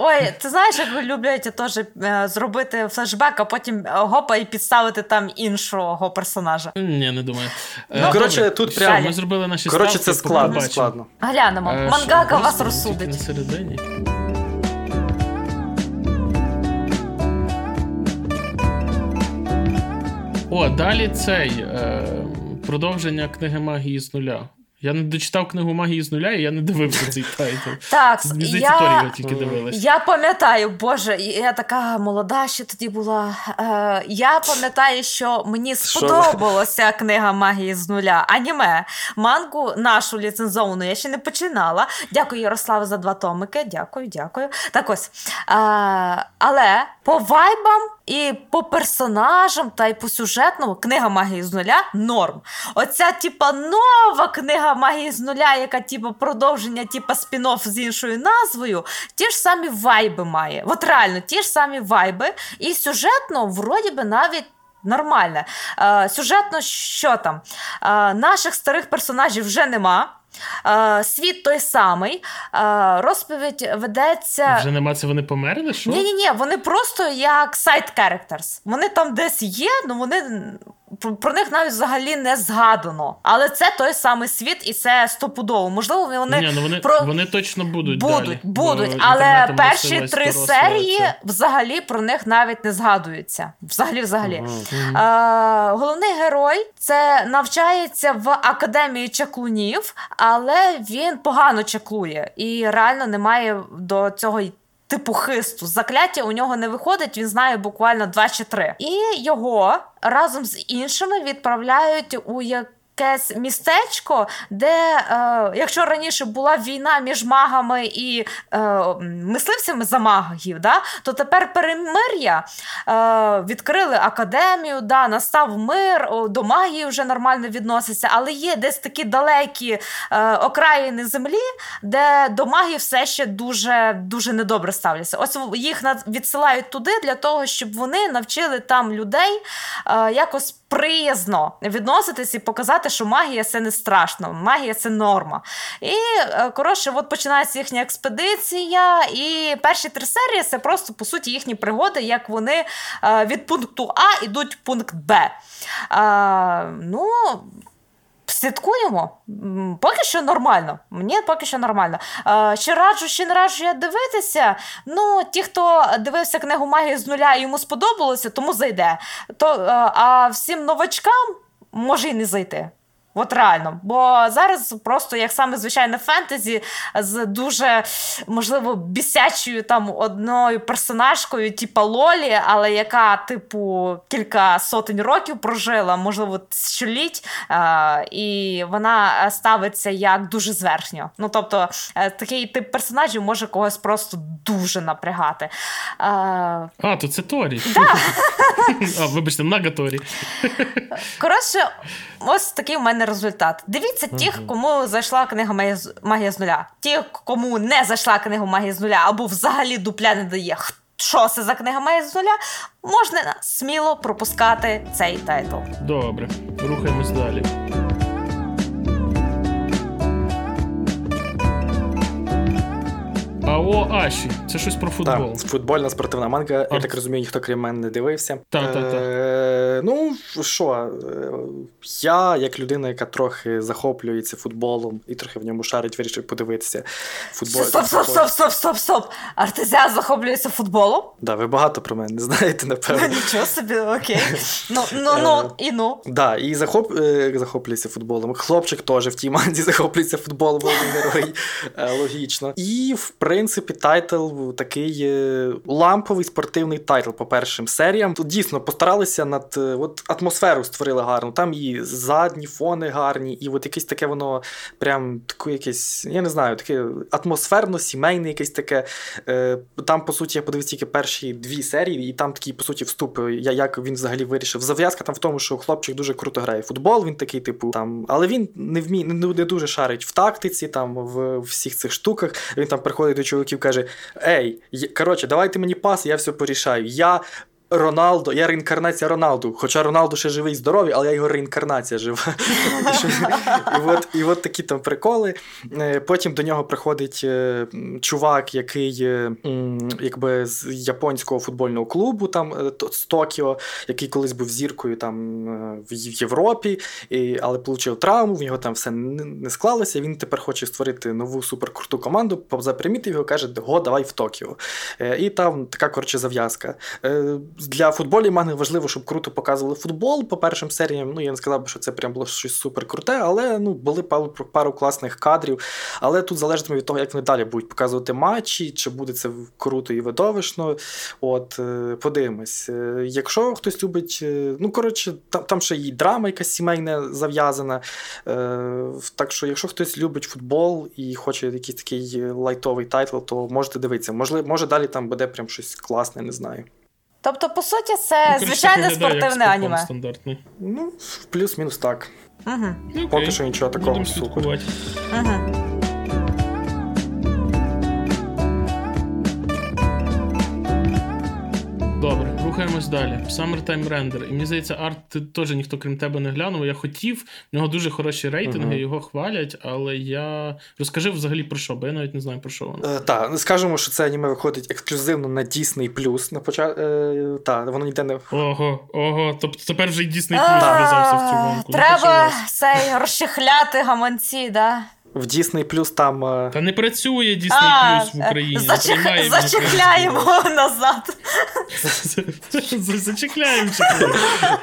Ой, ти знаєш, як люблять теж е, зробити флешбек, а потім е, гопа і підставити там іншого персонажа. Ні, не думаю. Е, Ну, коротше, добре, тут все, прям- Ми зробили наші Коротше, ставки, це складно, складно. Глянемо. Мангака що, вас розсудить. На середині. О, далі цей е, продовження книги магії з нуля. Я не дочитав книгу магії з нуля, і я не дивився цей тайтл. Так, я, тільки дивилась. я пам'ятаю, Боже, я така молода ще тоді була. Е, я пам'ятаю, що мені сподобалася книга магії з нуля. Аніме. Мангу нашу ліцензовану я ще не починала. Дякую, Ярославе, за два томики. Дякую, дякую. Так ось. Е, але по вайбам і по персонажам та й по сюжетному книга магії з нуля норм. Оця, типа, нова книга магії з нуля, яка, типа, продовження, типа спін-офф з іншою назвою, ті ж самі вайби має. От реально, ті ж самі вайби. І сюжетно, вроді би, навіть. Нормально. Е, сюжетно, що там? Е, наших старих персонажів вже нема. Е, світ той самий. Е, розповідь ведеться. Вже нема це вони померли? Що? Ні, ні, ні, вони просто як сайт characters. Вони там десь є, але вони про, них навіть взагалі не згадано. Але це той самий світ, і це стопудово. Можливо, вони Ні, ну вони, про... вони точно будуть. будуть, далі, будуть, але перші три серії взагалі про них навіть не згадуються. Взагалі, взагалі. Ага. Е, головний герой це навчається в академії чаклунів, але він погано чаклує і реально не має до цього типу хисту. Закляття у нього не виходить, він знає буквально два чи три. І його разом з іншими відправляють у як якесь містечко, де, е, якщо раніше була війна між магами і е, мисливцями за магів, да, то тепер перемир'я е, відкрили академію, да, настав мир, до магії вже нормально відноситься, але є десь такі далекі е, окраїни землі, де до магії все ще дуже дуже недобре ставляться. Ось їх відсилають туди для того, щоб вони навчили там людей е, якось приязно відноситись і показати, що магія це не страшно, магія це норма. І е, коротше, от починається їхня експедиція, і перші три серії це просто по суті їхні пригоди, як вони е, від пункту А йдуть в пункт Б. А, Ну, Слідкуємо. Поки що нормально. Мені поки що нормально. Чи раджу, чи не раджу я дивитися. Ну, ті, хто дивився книгу магії з нуля йому сподобалося, тому зайде. То, А всім новачкам може й не зайти. От реально. Бо зараз просто як саме звичайне фентезі з дуже, можливо, бісячою там одною персонажкою, типу Лолі, але яка, типу, кілька сотень років прожила, можливо, тисячоліть, і вона ставиться як дуже зверхньо. Ну, тобто, е, такий тип персонажів може когось просто дуже напрягати. А, а то це Торі. Да. А, Вибачте, Нага Торі. Коротше, ось такий у мене результат. Дивіться тих, кому зайшла книга Магія з нуля. Ті, кому не зайшла книга Магія з нуля, або взагалі дупля не дає. Що це за книга Магія з нуля? Можна сміло пропускати цей тайтл. Добре, рухаємось далі. Ао Аші. Це щось про футбол. Так, Футбольна спортивна манга. А. Я так розумію, ніхто крім мене не дивився. Так, так, так. Ну, що, е, я, як людина, яка трохи захоплюється футболом і трохи в ньому шарить, вирішив подивитися. Футбол. Стоп, стоп, стоп, стоп, стоп, стоп. Артезіан захоплюється футболом? Так, да, ви багато про мене не знаєте, напевно. Нічого собі, окей. Ну, ну, ну, е, і ну. Да, і захоп... захоплюється футболом. Хлопчик теж в тій манзі захоплюється футболом, герой. Логічно. І, в принципі, принципі, тайтл такий ламповий спортивний тайтл по першим серіям. Тут дійсно постаралися над е, от атмосферу створили гарну. Там і задні фони гарні, і от якесь таке воно прям таке якесь, я не знаю, таке атмосферно, сімейне, якесь таке. Е, там, по суті, я подивився тільки перші дві серії, і там такий, по суті, вступ, як він взагалі вирішив. Зав'язка там в тому, що хлопчик дуже круто грає футбол, він такий, типу, там, але він не вміє, не дуже шарить в тактиці, там, в всіх цих штуках. Він там приходить до чоловіків каже: Ей, коротше, давайте мені пас, я все порішаю. Я Роналдо, я реінкарнація Роналду. Хоча Роналду ще живий і здоровий, але я його реінкарнація жива. І от і от такі там приколи. Е, потім до нього приходить е, чувак, який е, якби з японського футбольного клубу, там з Токіо, який колись був зіркою там в Європі, але отримав травму, в нього там все не склалося. Він тепер хоче створити нову суперкруту команду. Запримітив його, каже, го, давай в Токіо. І там така коротше зав'язка для футболів манги важливо, щоб круто показували футбол. По першим серіям, ну я не сказав би, що це прям було щось супер круте, але ну були пару, класних кадрів. Але тут залежатиме від того, як вони далі будуть показувати матчі, чи буде це круто і видовищно. От, е, подивимось. Е, якщо хтось любить, е, ну коротше, там там ще і драма, якась сімейна зав'язана. Так що, якщо хтось любить футбол і хоче якийсь такий лайтовий тайтл, то можете дивитися. Можливо, може далі там буде прям щось класне, не знаю. Тобто, по суті, це ну, звичайне спортивне аніме. Стандартний. Ну, плюс-мінус так. Угу. Поки що нічого такого супер. Угу. Добре, рухаємось далі. Summertime Render. І мені здається, арт теж ніхто крім тебе не глянув. Я хотів, в нього дуже хороші рейтинги, uh-huh. його хвалять, але я розкажи взагалі про що, бо я навіть не знаю про що воно. Е, Так, скажемо, що це аніме виходить ексклюзивно на Disney+. На поча... е, Так, воно ніде не. Ого, ого. Тобто тепер вже й Disney Plus вв'язався в цю гонку. Треба цей розчехляти гаманці, да? В Disney Plus там. е, Та не працює Disney Plus в Україні. Зач... Приймає Зачекляємо назад. Зачекляємо.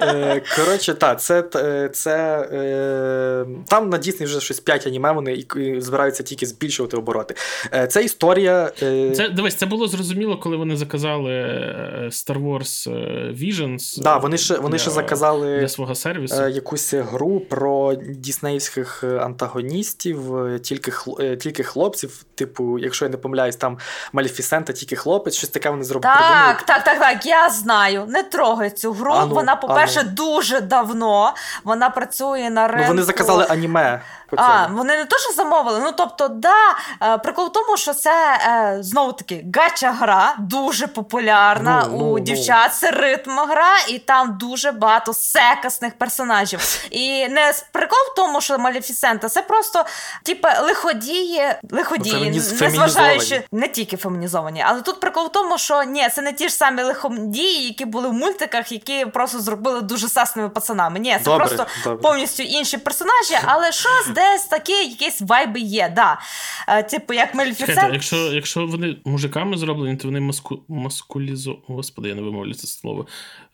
Е, Коротше, так, це, е, це е, там на Disney вже щось 5 аніме, вони і- збираються тільки збільшувати обороти. Е, Це історія. е, Це дивись, це було зрозуміло, коли вони заказали е, Star Wars е, Visions. Да, е, вони ще вони для- ще заказали для свого сервісу. е, якусь гру про діснеївських е, антагоністів, е, тільки хл- е, тільки хлопців. Типу, якщо я не помиляюсь, там Малефісента, тільки хлопець, щось таке вони зробили. Так, так, так, так. Я знаю. Не трогай цю гру. Ану, Вона, по-перше, ану. дуже давно. Вона працює на ринку. Ну, вони заказали аніме. По А, вони не то, що замовили. Ну тобто, да, е, прикол в тому, що це е, знову таки гача гра, дуже популярна Ну, у ну, ну. дівчат. Це ритм гра, і там дуже багато секасних персонажів. І не прикол в тому, що Малефісента, це просто типу, лиходії, лиходії, Фемініз- незважаючи не тільки фемінізовані, але тут прикол в тому, що ні, це не ті ж самі лиходії, які були в мультиках, які просто зробили дуже сасними пацанами. Ні, це Добре, просто добре. повністю інші персонажі, але щось десь такі якісь вайби є. Да. Е, типу, як Чекайте, Мельфіцент. якщо, якщо вони мужиками зроблені, то вони маску, маскулізо... Господи, я не вимовлю це слово.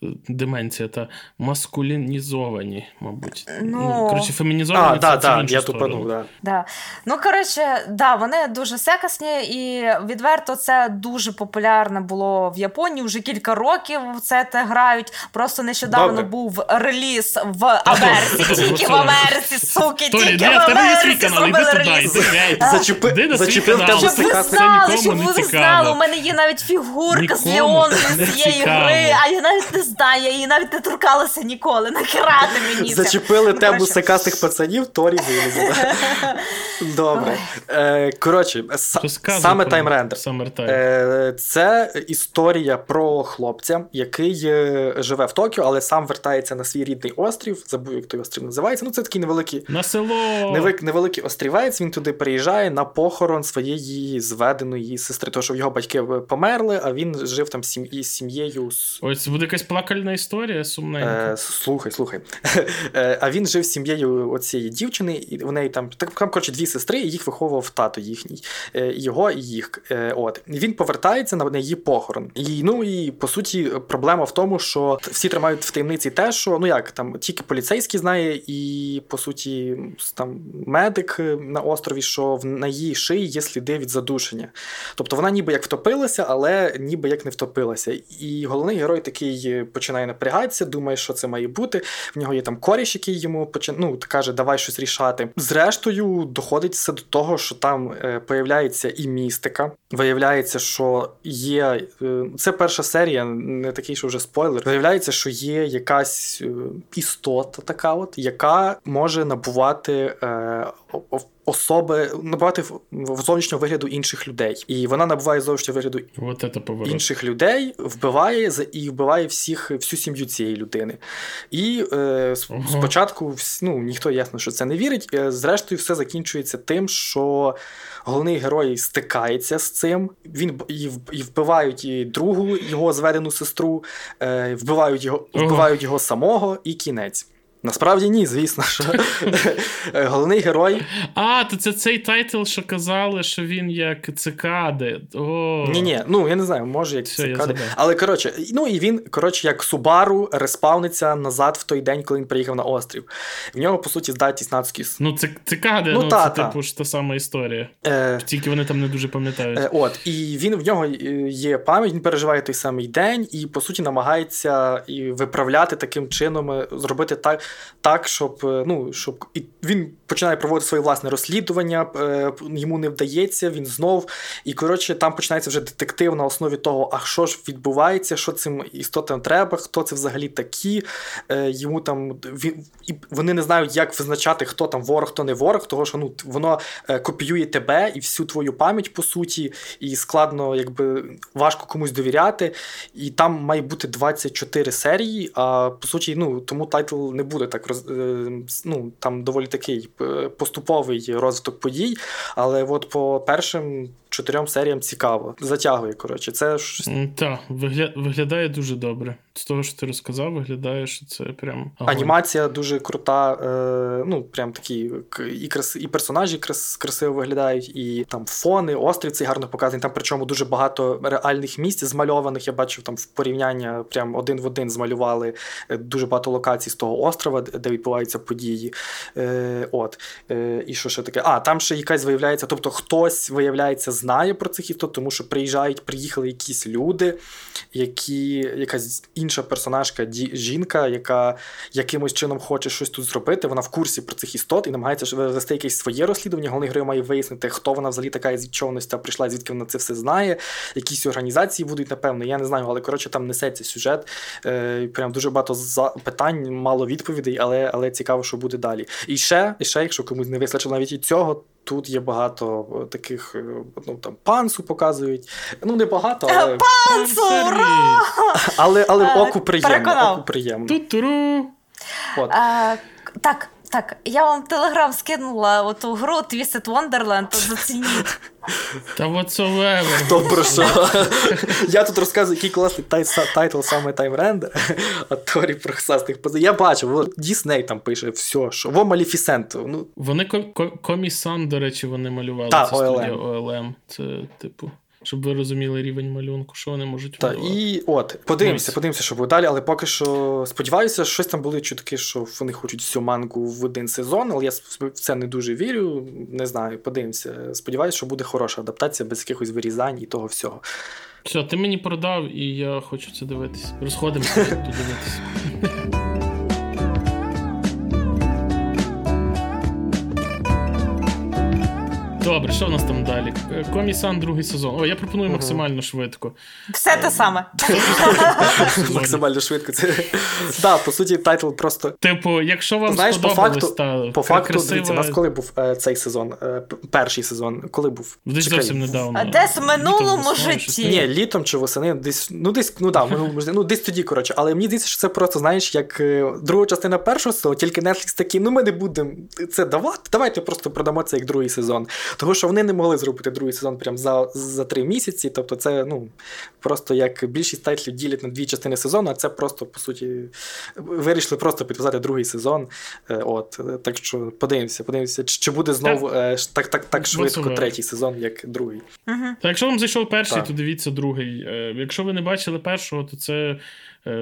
Е, Деменція та маскулінізовані, мабуть. Ну. коротше, фемінізовані А, це, да, це да, я тупанув, да. Да. Ну, коротше, да, вони дуже секасні, і відверто це дуже популярне було в Японії. Вже кілька років це те грають. Просто нещодавно Добре. був реліз в Америці. Тільки в. Америці, суки, тільки ні, в тебе є свій канал, іди туди, іди геть. Іди на свій зачепив канал. Щоб ви Це знали, щоб ви знали, у мене є навіть фігурка з Нікому не з цієї цікаво. гри, а я навіть не знаю, я її навіть не торкалася ніколи. Нахерати мені це. Зачепили Ну, тему коротше. секастих пацанів, Торі вилізла. Добре. Е, Коротше, Розказуй саме про таймрендер. Е, Це історія про хлопця, який е, живе в Токіо, але сам вертається на свій рідний острів. Забув, як той острів називається. Ну, це такий невеликий. На село. Невик- Невеликий острівець, він туди приїжджає на похорон своєї зведеної сестри, тому що його батьки померли, а він жив там сім- із сім'єю Ось буде якась плакальна історія, сумненька. Е, слухай, слухай. Е, а він жив з сім'єю оцієї дівчини, і в неї там так, там коротше, дві сестри, і їх виховував тато їхній, е, його і їх. Е, От І він повертається на, на її похорон. І ну і по суті, проблема в тому, що всі тримають в таємниці те, що ну як там тільки поліцейський знає, і по суті, там медик на острові, що на її шиї є сліди від задушення. Тобто вона ніби як втопилася, але ніби як не втопилася. І головний герой такий починає напрягатися, думає, що це має бути. В нього є там коріш, який йому почи... ну, каже, давай щось рішати. Зрештою, доходить все до того, що там е, появляється і містика. Виявляється, що є. Е, це перша серія, не такий, що вже спойлер. Виявляється, що є якась е, істота, така, от, яка може набувати. Е, Особи набувати зовнішнього вигляду інших людей, і вона набуває зовнішнього вигляду Вот інших людей, вбиває і вбиває всіх всю сім'ю цієї людини. І е, спочатку ну, ніхто ясно, що це не вірить. Е, Зрештою, все закінчується тим, що головний герой стикається з цим. Він і, вбивають і другу його зведену сестру, е, вбивають його, вбивають його самого, і кінець. Насправді ні, звісно, що головний герой А, то це цей тайтл, що казали, що він як цикади. О. Ні, ні, ну я не знаю, може як Все, цикади. Але коротше, ну і він, коротше, як Субару респавниться назад в той день, коли він приїхав на острів. В нього, по суті, здатність надскіс. Ну, цик- цикади, Ну, ну, та, це та. типу ж та сама історія. Е, Тільки вони там не дуже пам'ятають. Е, От, і він в нього е, є пам'ять, він переживає той самий день і, по суті, намагається і виправляти таким чином, е, зробити так, так щоб, е, ну, щоб і він починає проводити своє власне розслідування, е, йому не вдається, він знов. І коротше, там починається вже детектив на основі того, а що ж відбувається, що цим істотам треба, хто це взагалі такі. Е, Йому там він, і вони не знають, як визначати, хто там ворог, хто не ворог, того що ну, воно копіює тебе і всю твою пам'ять, по суті, і складно, якби важко комусь довіряти. І там має бути 24 серії, а по суті, ну, тому тайтл не буде так роз, е, ну, там доволі такий е, поступовий розвиток подій. Але от по першим чотирьом серіям цікаво. Затягує, коротше. Це ж. Так, вигля... виглядає дуже добре. З того, що ти розказав, виглядає, що це прям. Огонь. Анімація дуже крута. Е, ну, прям такі і крас... і персонажі крас... красиво виглядають, і там фони, острів цей гарно показаний. Там причому дуже багато реальних місць змальованих. Я бачив там в порівняння прям один в один змалювали е, дуже багато локацій з того острова, де відбуваються події. Е, От. Е, І що ще таке? А, там ще якась виявляється, тобто хтось виявляється знає про цих істот, тому що приїжджають, приїхали якісь люди, які якась інша персонажка, жінка, яка якимось чином хоче щось тут зробити. Вона в курсі про цих істот і намагається вести якесь своє розслідування. Головний герой має вияснити, хто вона взагалі така з відчовності прийшла, звідки вона це все знає. Якісь організації будуть, напевно, я не знаю, але коротше там несеться сюжет. Е, Прям дуже багато питань, мало відповідей, але але цікаво, що буде далі. І ще, і ще, якщо комусь не вистачило навіть і цього. Тут є багато е, таких, е, ну там пансу показують. Ну, не багато, але. Пансу! ура! Але але оку приємно. Оку приємно. От. А, Так, так, я вам телеграм скинула оту гру Twisted Wonderland, то зацініть. Та whatsoever. Хто про що? Я тут розказую, який класний тайтл саме Таймрендер, а Торі про хсастих позицій. Я бачив, Дісней там пише все, що во Маліфісент. Ну. Вони комісан, до речі, вони малювали. Та, це OLM. OLM. Це, типу щоб ви розуміли рівень малюнку, що вони можуть Так, І от, подивимося, подивимося, що буде далі, але поки що сподіваюся, щось там були чутки, що вони хочуть всю мангу в один сезон, але я в це не дуже вірю. Не знаю, подивимося. Сподіваюся, що буде хороша адаптація без якихось вирізань і того всього. Все, ти мені продав, і я хочу це дивитися. Розходимося тут Добре, що в нас там далі? Комі-сан другий сезон. О, я пропоную угу. максимально швидко. Все те саме. Максимально швидко. Це Так, по суті, тайтл просто. Типу, якщо вам Знаєш, по факту, та, по факту, красива... дивіться, у нас коли був е, цей сезон, е, перший сезон, коли був? Десь зовсім недавно. А десь в минулому житті. Ні, літом чи восени, десь, ну десь, ну да, минулому житті, ну десь тоді, коротше. Але мені здається, що це просто, знаєш, як е, друга частина першого сезону, тільки Netflix такий, ну ми не будемо це давати, давайте просто продамо це як другий сезон. Тому що вони не могли зробити другий сезон прям за за три місяці. Тобто, це ну, просто як більшість тайтлів ділять на дві частини сезону, а це просто, по суті, вирішили просто підписати другий сезон. Е, от, Так що подивимося, подивимося, чи буде знову е, так так, так швидко третій сезон, як другий. Угу. Так, якщо вам зайшов перший, так. то дивіться другий. Е, якщо ви не бачили першого, то це.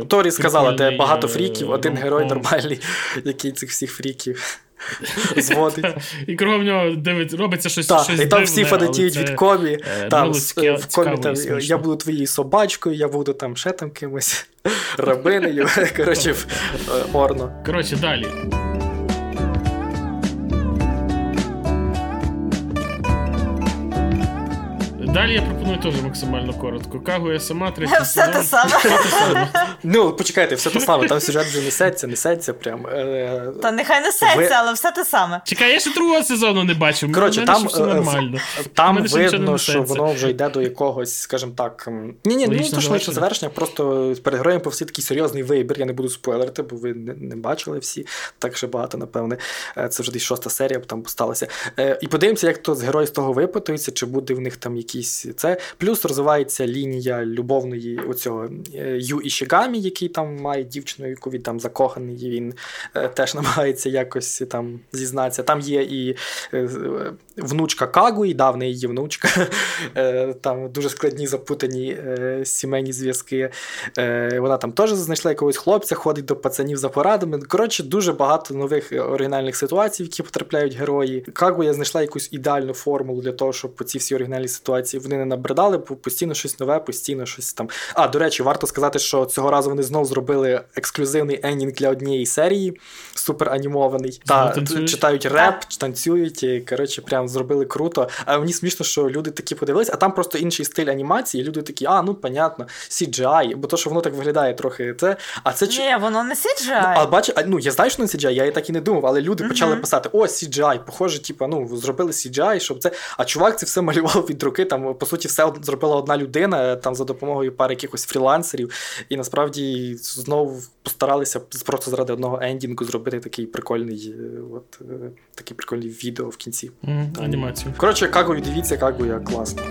Торі сказала, де багато фріків, один герой нормальний, який цих всіх фріків. зводить. І кругом нього дивить, робиться щось. Так, щось І там всі фанатіють від комі. Е, там, в комі там, Я буду твоєю собачкою, я буду там ще там кимось рабинею. Коротше, е, орно. Коротше, далі. Далі я пропоную теж максимально коротко. Кагуя сама третій Все те саме. Ну, почекайте, все те саме. Там сюжет вже несеться, несеться прям. Е, Та нехай несеться, але все те саме. Чекай, я ще другого сезону не бачив. Коротше, там все е, нормально. Там видно, що воно вже йде до якогось, скажімо так. Ні, ні, ну то ж лише завершення, просто перед героєм по всі такий серйозний вибір. Я не буду спойлерити, бо ви не бачили всі. Так ще багато, напевне. Е, це вже десь шоста серія, там сталося. І подивимося, як то з герой з того випитується, чи буде в них там якісь якісь це. Плюс розвивається лінія любовної оцього е, Ю Ішігамі, який там має дівчину, яку він там закоханий, він е, теж намагається якось там зізнатися. Там є і е, внучка Кагу, і давна її внучка. Там дуже складні запутані сімейні зв'язки. Вона там теж знайшла якогось хлопця, ходить до пацанів за порадами. Коротше, дуже багато нових оригінальних ситуацій, в які потрапляють герої. Кагуя знайшла якусь ідеальну формулу для того, щоб ці всі оригінальні ситуації вони не набридали, бо постійно щось нове, постійно щось там. А, до речі, варто сказати, що цього разу вони знов зробили ексклюзивний енінг для однієї серії, супер анімований. Та читають реп, танцюють. і, Коротше, прям зробили круто. А мені смішно, що люди такі подивилися, а там просто інший стиль анімації. і Люди такі, а, ну понятно, CGI, бо то, що воно так виглядає трохи. Це, а це Ні, воно не CGI. Ну, а бач, а, ну я знаю, що не CGI, я і так і не думав, але люди uh-huh. почали писати: о, CGI, похоже, типу, ну, зробили CGI, щоб це. А чувак це все малював від руки там по суті все зробила одна людина там за допомогою пари якихось фрілансерів, і насправді знову постаралися просто заради одного ендінгу зробити такий прикольний, от е, такий прикольний відео в кінці. Mm. Анімацію. Коротше, Кагую, дивіться, Кагуя класно.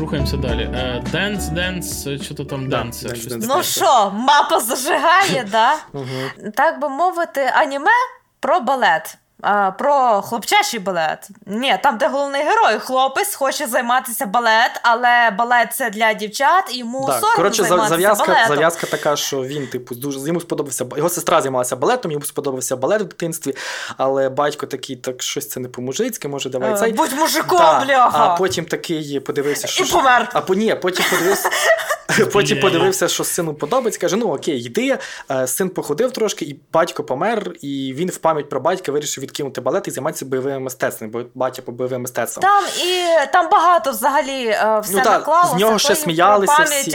Рухаємося далі. Денс, денс, що то там денс. Ну що, мапа зажигає, да? Так би мовити, аніме про балет. А, про хлопчачий балет. Ні, там, де головний герой, хлопець хоче займатися балет, але балет це для дівчат, і йому Так, соромно коротше, за- займатися зав'язка, балетом. зав'язка така, що він, типу, дуже йому сподобався його сестра займалася балетом, йому сподобався балет в дитинстві, але батько такий, так щось це не по-мужицьки, може, давай Е, цей. Будь мужиком, Да, бляха. А потім такий подивився, що І помер. А по ні, потім подивився. Потім подивився, що сину подобається. Каже: ну окей, йди. Е, Син походив трошки, і батько помер, і він в пам'ять про батька вирішив відкинути балет і займатися бойовими мистецтвами, бо батя по бойовим мистецтвам. Там і там багато взагалі е, все Ну, та, наклалося. з нього ще сміялися пам'ять, всі.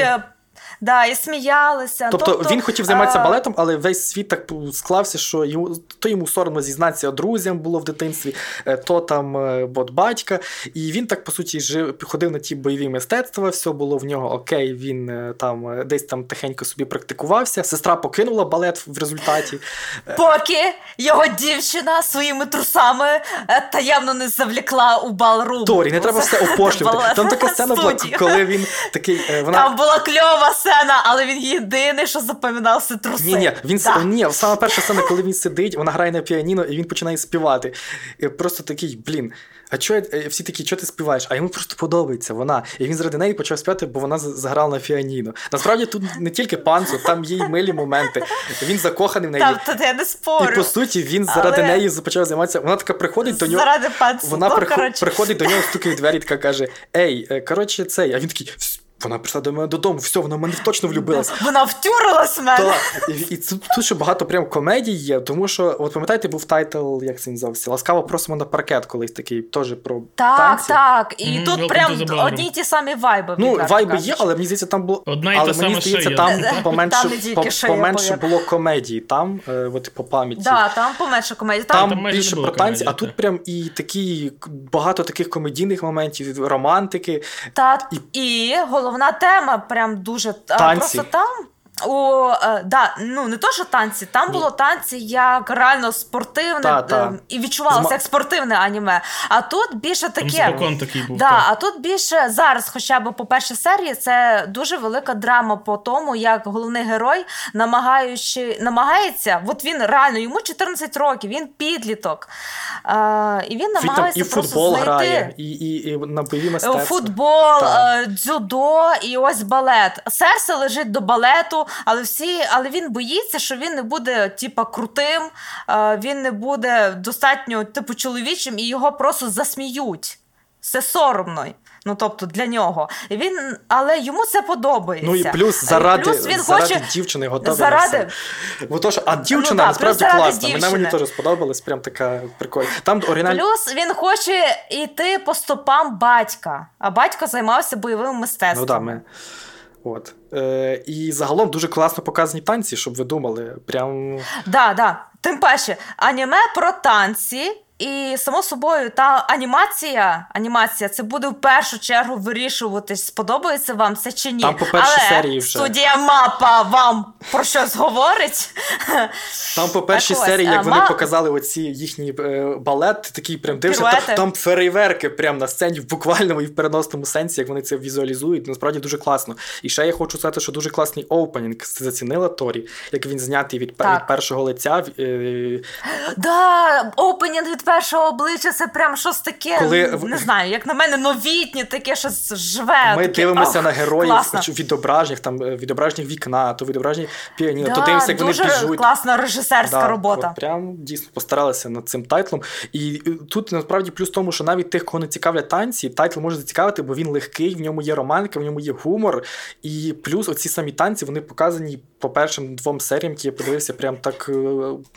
Да, і сміялися. Тобто, він хотів займатися е, балетом, але весь світ так склався, що йому то йому соромно зізнатися друзям було в дитинстві, е, то там е, от батька. І він так по суті жив, ходив на ті бойові мистецтва. Все було в нього окей. Він там десь там тихенько собі практикувався. Сестра покинула балет в результаті. Поки його дівчина своїми трусами таємно не завлікла у балрум. Торі, не треба все опошлювати. Там така сцена була, коли він такий. Вона Там була кльова сцена, але він єдиний, що запам'ятався труси. Ні, ні, він Да. ні, саме перша сцена, коли він сидить, вона грає на піаніно, і він починає співати. І просто такий, блін. А чо е, всі такі, що ти співаєш? А йому просто подобається вона. І він заради неї почав співати, бо вона заграла на піаніно. Насправді тут не тільки панцу, там є й милі моменти. Він закоханий в неї. Там тут я не І по суті він заради Але- неї почав займатися. Вона така приходить до нього. Заради танцу. Вона ну, прихо- коротше. приходить до нього, стукає в двері, така каже: Ей, е, коротше, цей. А він такий. «Вс, Вона прийшла до мене додому, все, вона мене точно влюбилась. Вона втюрилась в мене. Так, і, і тут, тут ще багато прям комедій є, тому що, от пам'ятаєте, був тайтл, як це він називався? Ласкаво просимо на паркет колись такий, теж про Так, танці. так. І Мгм, тут прям одні й ті самі вайби. Ну, вайби кажучи. є, але мені здається, там було. Одна і але та мені сама здається, шия. там Там поменше, тільки по, шия, поменше було комедії, там, е, от по пам'яті. Да, там поменше комедії. Там, Там, Там більше про танці, комедії, а тут прям і такі багато таких комедійних моментів, романтики. та, і- і головна тема прям дуже а, просто там. У, е, да, ну не то, що танці, там Ні. було танці як реально спортивне Та, та. е, і відчувалося Зма- як спортивне аніме. А тут більше Там таке. спокон такий був. Да, так. а тут більше зараз, хоча б по першій серії, це дуже велика драма по тому, як головний герой, намагаючи, намагається, от він реально йому 14 років, він підліток. А, і він Він там намагається і просто футбол знайти грає, і, і, і на бойові Е, мистецтва. Футбол, е, дзюдо і ось балет. Серце лежить до балету, але всі, але він боїться, що він не буде типа крутим, е, він не буде достатньо типу чоловічим, і його просто засміють. Це соромно. Ну, тобто для нього. Він, але йому це подобається. Ну і плюс заради, плюс він заради хоче дівчини готовий заради- на все. Бо то, що, а дівчина Ну насправді класна. Мене мені дівчини. теж сподобалась, прям така прикольна. Там оригінальні. Плюс він хоче йти по стопам батька, а батько займався бойовим мистецтвом. Ну да, ми. От. Е, і загалом дуже класно показані танці, щоб ви думали. Прям Да, да. Тим паче, аніме про танці. І само собою, та анімація, анімація це буде в першу чергу вирішуватись, сподобається вам це чи ні. Там по першій Але серії вже. студія мапа вам про щось говорить. Там по першій Так ось, серії, як а, вони ма- показали оці їхні е, балет, такий прям дивишся, там, там фейерверки прямо на сцені в буквальному і в переносному сенсі, як вони це візуалізують. Насправді дуже класно. І ще я хочу сказати, що дуже класний опенінг. Це зацінила Торі, як він знятий від, від першого лиця. Е, Да, опенінг від першого обличчя це прям щось таке, Коли не знаю, як на мене, новітнє, таке щось живе. Ми таке, дивимося ох, на героїв класно. відображеннях, там е, відображеннях вікна, то відображення піаніно, Да, то дивимося, як вони біжуть. класна режисерська Да, робота. от Прям дійсно постаралися над цим тайтлом. І тут насправді плюс в тому, що навіть тих, кого не цікавлять танці, тайтл може зацікавити, бо він легкий, в ньому є романтика, в ньому є гумор. І плюс оці самі танці вони показані по першим двом серіям, які я подивився, прям так е,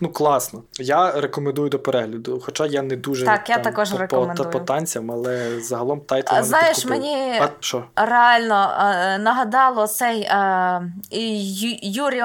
ну класно. Я рекомендую до перегляду. Хоча я не дуже Так, я також по, рекомендую. по, по танцям, але загалом тайтл А, мене знаєш, підкупив. мені- А, що? Реально е, нагадало цей е, Ю- Юрій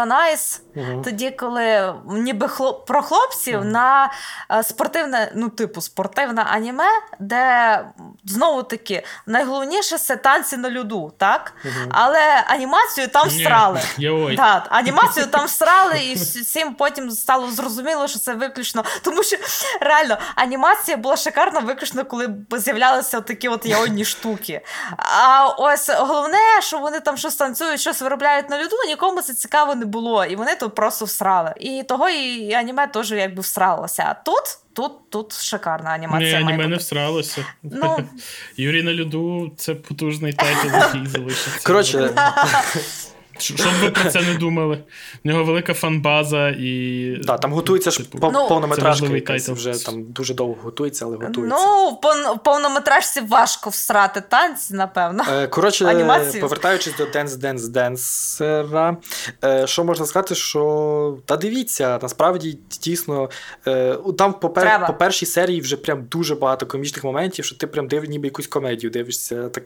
Угу. тоді, коли ніби хлоп, про хлопців на е, спортивне, ну, типу, спортивне аніме, де знову таки найголовніше це танці на льоду, так? Але анімацію там Ні, всрали. йой. Так, анімацію там всрали, і всім потім стало зрозуміло, що це виключно. Тому що реально анімація була шикарна, виключно, коли б з'являлися такі от яонні штуки. А ось головне, що вони там щось танцюють, щось виробляють на льоду, нікому це цікаво не було. І вони тут просто всрали. І того і аніме теж якби всралося. А тут, тут, тут шикарна анімація. має аніме не всралося. Ну. Юрій на льоду це потужний тайтл, який залишиться. Коротше, Щоб ви про це не думали. В нього велика фан-база і. да, там готується ж типу, Ну, повнометражка якась тайтл. вже там дуже довго готується, але готується. Ну, в повнометражці важко всрати танці, напевно. Е, Коротше, Анімацію. повертаючись до Dance Dance Dancer, е, що можна сказати, що та дивіться, насправді дійсно е, там по, пер... По першій серії вже прям дуже багато комічних моментів, що ти прям див, ніби якусь комедію дивишся. Так,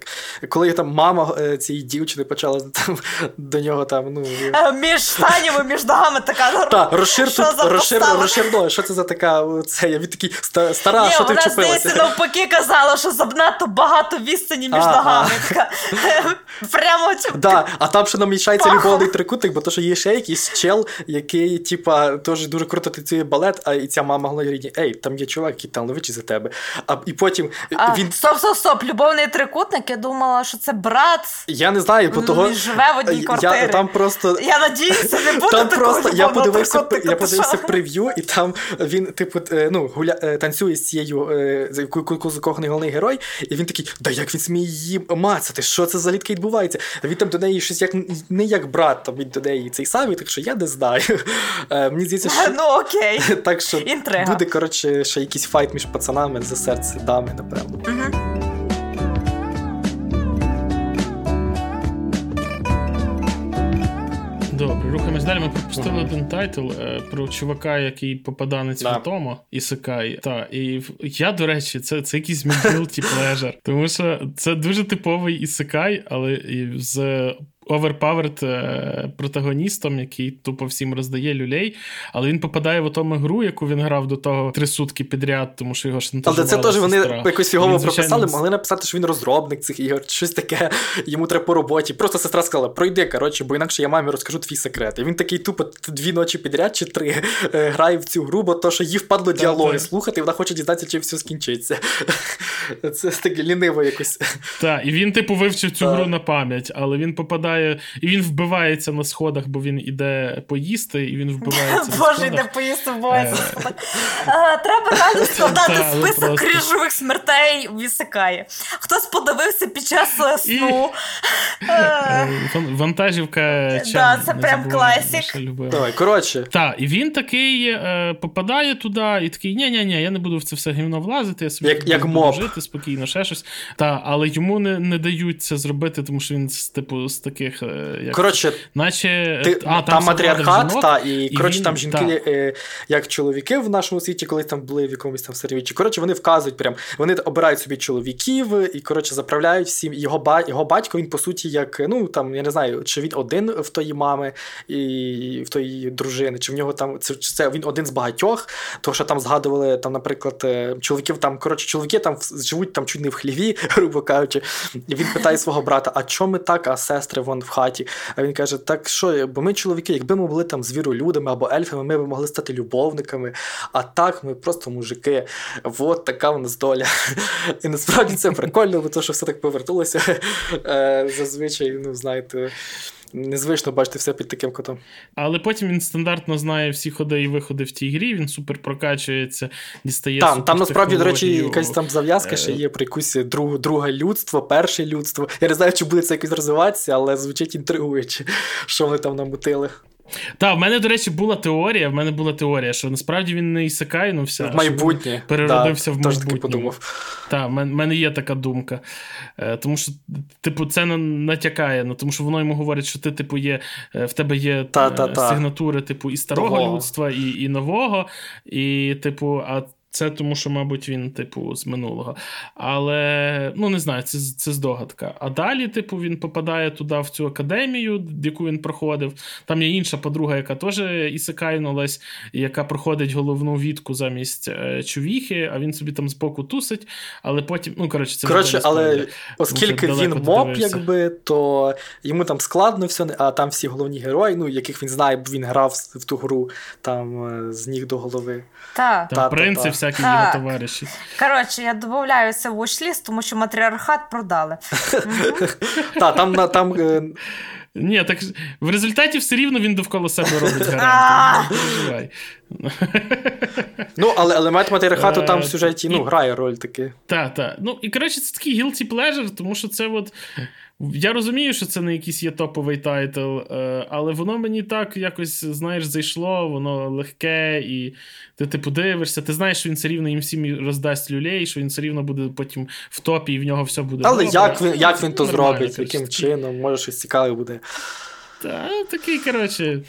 коли там мама цієї дівчини почала там, до нього там, ну. Е, між штанів між ногами така Та, розшир, що тут, що це за така. Це я від такий стара, що ти вчепилася? Вона навпаки казала, що занадто багато вісцені між ногами. Прямо цю... А там ще намішається любовний трикутник, бо то, що є ще якийсь чел, який, типа, теж дуже круто танцює балет, а і ця мама говорить, ей, там є чувак, який там ловичий за тебе. А і потім е, він. Стоп, стоп, стоп, любовний трикутник, я думала, що це брат. Я не знаю, бо того. Живе в одній квартирі. 4. Там просто я надіюся, не буде там такого просто я подивився. Котика, я подивився прев'ю, і там він, типу, е, ну гуля е, танцює з цією е, за коконий головний герой, і він такий, да як він сміє її мацати? Що це за літки відбувається? Він там до неї щось як не як брат, там він до неї цей самий, так що я не знаю. Мені здається, що ну окей, так що Інтрига. буде коротше ще якийсь файт між пацанами за серце дами, напевно. Угу. Добре, рухаємось далі. Ми пропустили один тайтл е, про чувака, який попаданець Да. Потім, Ісикай. Та, і я, до речі, це, це якийсь мій guilty pleasure. Тому що це дуже типовий Ісикай, але з е, протагоністом, який тупо всім роздає люлей, але він попадає в отому гру, яку він грав до того три сутки підряд, тому що його Але це теж вони якось фігово Він, прописали, могли написати, що він розробник цих ігор, щось таке, йому треба по роботі. Просто сестра сказала, пройди, коротше, бо інакше я мамі розкажу твій секрет. І він такий тупо дві ночі підряд чи три е, грає в цю гру, бо то, що їй впадло діалоги так. слухати, і вона хоче дізнатися, чим все скінчиться. Це таке ліниво якось. Так, і він, типу, вивчив цю Так. гру на пам'ять, але він попадає. І він вбивається на сходах, бо він іде поїсти, і він вбивається на Боже, йде поїсти в боязі. Е. Треба реально складати ну список просто. крижових смертей вісикає. Хтось подивився під час е, сну. Е, Е, ван- Вантажівка чам, це прям класік. Давай, коротше. Так, і він такий е, попадає туди, і такий: ні ні ні я не буду в це все гівно влазити, я собі жити спокійно, ще щось. Але йому не, дають це зробити, тому що він типу з таких, е, як, Коротше, наче Ти, а, там, в матріархат, жінок, та, і, коротше, він- там жінки, та. е, як чоловіки в нашому світі, колись там були в якомусь там середовіччі. Коротше, вони вказують прям, вони обирають собі чоловіків і, коротше, заправляють всім. Його, ба- його батько, він, по суті, як, ну, там, я не знаю, чи він один в тої мами і в тої дружини, чи в нього там, це, це він один з багатьох, тому що там згадували, там, наприклад, е, чоловіків там, коротше, чоловіки там живуть там чуть не в хліві, грубо кажучи. І він питає свого брата, а чому ми так, а сестри вон в хаті? А він каже: так що, бо ми чоловіки, якби ми були там звіролюдами або ельфами, ми б могли стати любовниками. А так ми просто мужики. От така в нас доля. І насправді це прикольно, бо то, що все так повернулося. Е, Зазвичай, ну знаєте. Незвично бачити все під таким котом. Але потім він стандартно знає всі ходи і виходи в тій грі, він супер прокачується, дістає. Там, там насправді, до речі, якась там зав'язка ще Е, є про якусь друг, друге людство, перше людство. Я не знаю, чи буде це якось розвиватися, але звучить інтригуюче, що вони там намутили. Та, в мене, до речі, була теорія. В мене була теорія, що насправді він не ісикай, ну все. В майбутнє. переродився в майбутнє. таки подумав. Так, в мен- мене є така думка. Е, тому що, типу, це на- натякає, ну, тому що воно йому говорить, що ти, типу, є, е, в тебе є Та, е, та, та. сигнатури, типу, і старого Того. людства, і, і нового. І, типу, а Це тому, що, мабуть, він, типу, з минулого. Але ну не знаю, це це здогадка. А далі, типу, він попадає туди в цю академію, яку він проходив. Там є інша подруга, яка теж ісикайнулась, яка проходить головну відку замість е, чувіхи, а він собі там збоку тусить. Але потім, ну коротше, це коротше, але оскільки він моб, якби, то йому там складно все, а там всі головні герої, ну яких він знає, бо він грав в ту гру там е, з ніг до голови. Так, та, принці, всякі його товариші. Коротше, я додаю це в watchlist, тому що матріархат продали. Так, там там. Е, ні, так в результаті все рівно він довкола себе робить гарантію. Ну, але елемент матріархату там в сюжеті ну, грає роль таки. Так, так. Ну, і коротше, це такий guilty pleasure, тому що це от. Я розумію, що це не якийсь є топовий тайтл, е, але воно мені так якось, знаєш, зайшло, воно легке, і ти типу дивишся, ти знаєш, що він все рівно їм всім роздасть люлей, що він все рівно буде потім в топі, і в нього все буде. Але добре. як він як він то зробить, яким чином, може щось цікаве буде. Та, такий, коротше,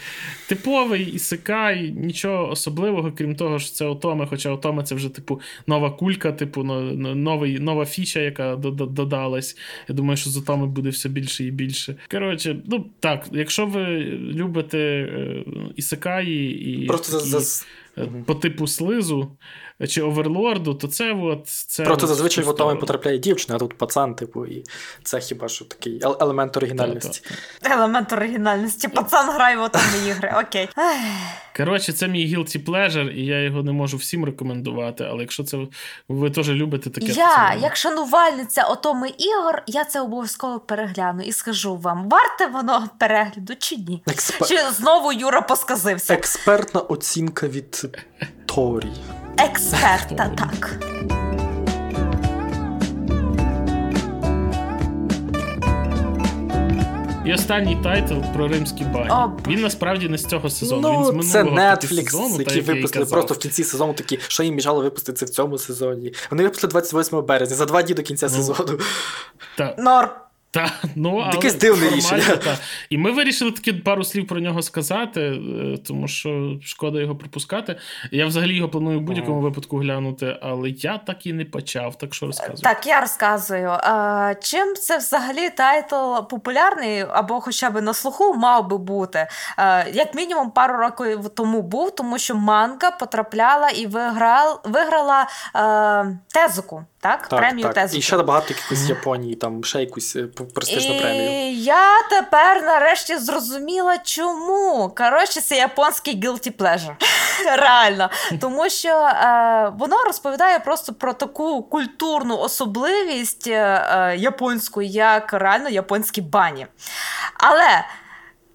типовий ісикай, нічого особливого, крім того, що це Отоми, хоча Отоми це вже, типу, нова кулька, типу, новий, нова фіча, яка додалась. Я думаю, що з Отоми буде все більше і більше. Коротше, ну так, якщо ви любите е, ісикаї і. Просто такі, за. Е, по типу слизу чи оверлорду, то це от. Це Просто зазвичай в отому потрапляє дівчина, а тут пацан, типу, і це хіба що такий елемент оригінальності. Елемент оригінальності. Пацан грає в отомі ігри. Окей. Коротше, це мій guilty pleasure, і я його не можу всім рекомендувати, але якщо це ви теж любите таке. Я, це... як шанувальниця отоми ігор, я це обов'язково перегляну і скажу вам, варте воно перегляду чи ні? Експер... Чи знову Юра посказився? Експертна оцінка від Торі. Експерта, так. І останній тайтл про римські бані. О, він насправді не з цього сезону. Ну, він з минулого Це Netflix, сезону, які випустили просто в кінці сезону такі, що їм мішало випустити це в цьому сезоні. Вони випустили 28 березня, за два дні до кінця ну, сезону. Та... Норм. Та, ну, але Якесь дивне рішення. Та. І ми вирішили таки пару слів про нього сказати, е, тому що шкода його пропускати. Я взагалі його планую в будь-якому випадку глянути, але я так і не почав, так що розказую. Так, я розказую. А, Чим це взагалі тайтл популярний або хоча б на слуху мав би бути? А, Як мінімум, пару років тому був, тому що манга потрапляла і виграла, виграла а, тезуку. Так, так премію так. Тезуки. І ще багато якихось Японії, там ще якусь е, І премію. Я тепер нарешті зрозуміла, чому. Коротше, це японський guilty pleasure. Реально. Тому що е, воно розповідає просто про таку культурну особливість е, е японську, як реально японські бані. Але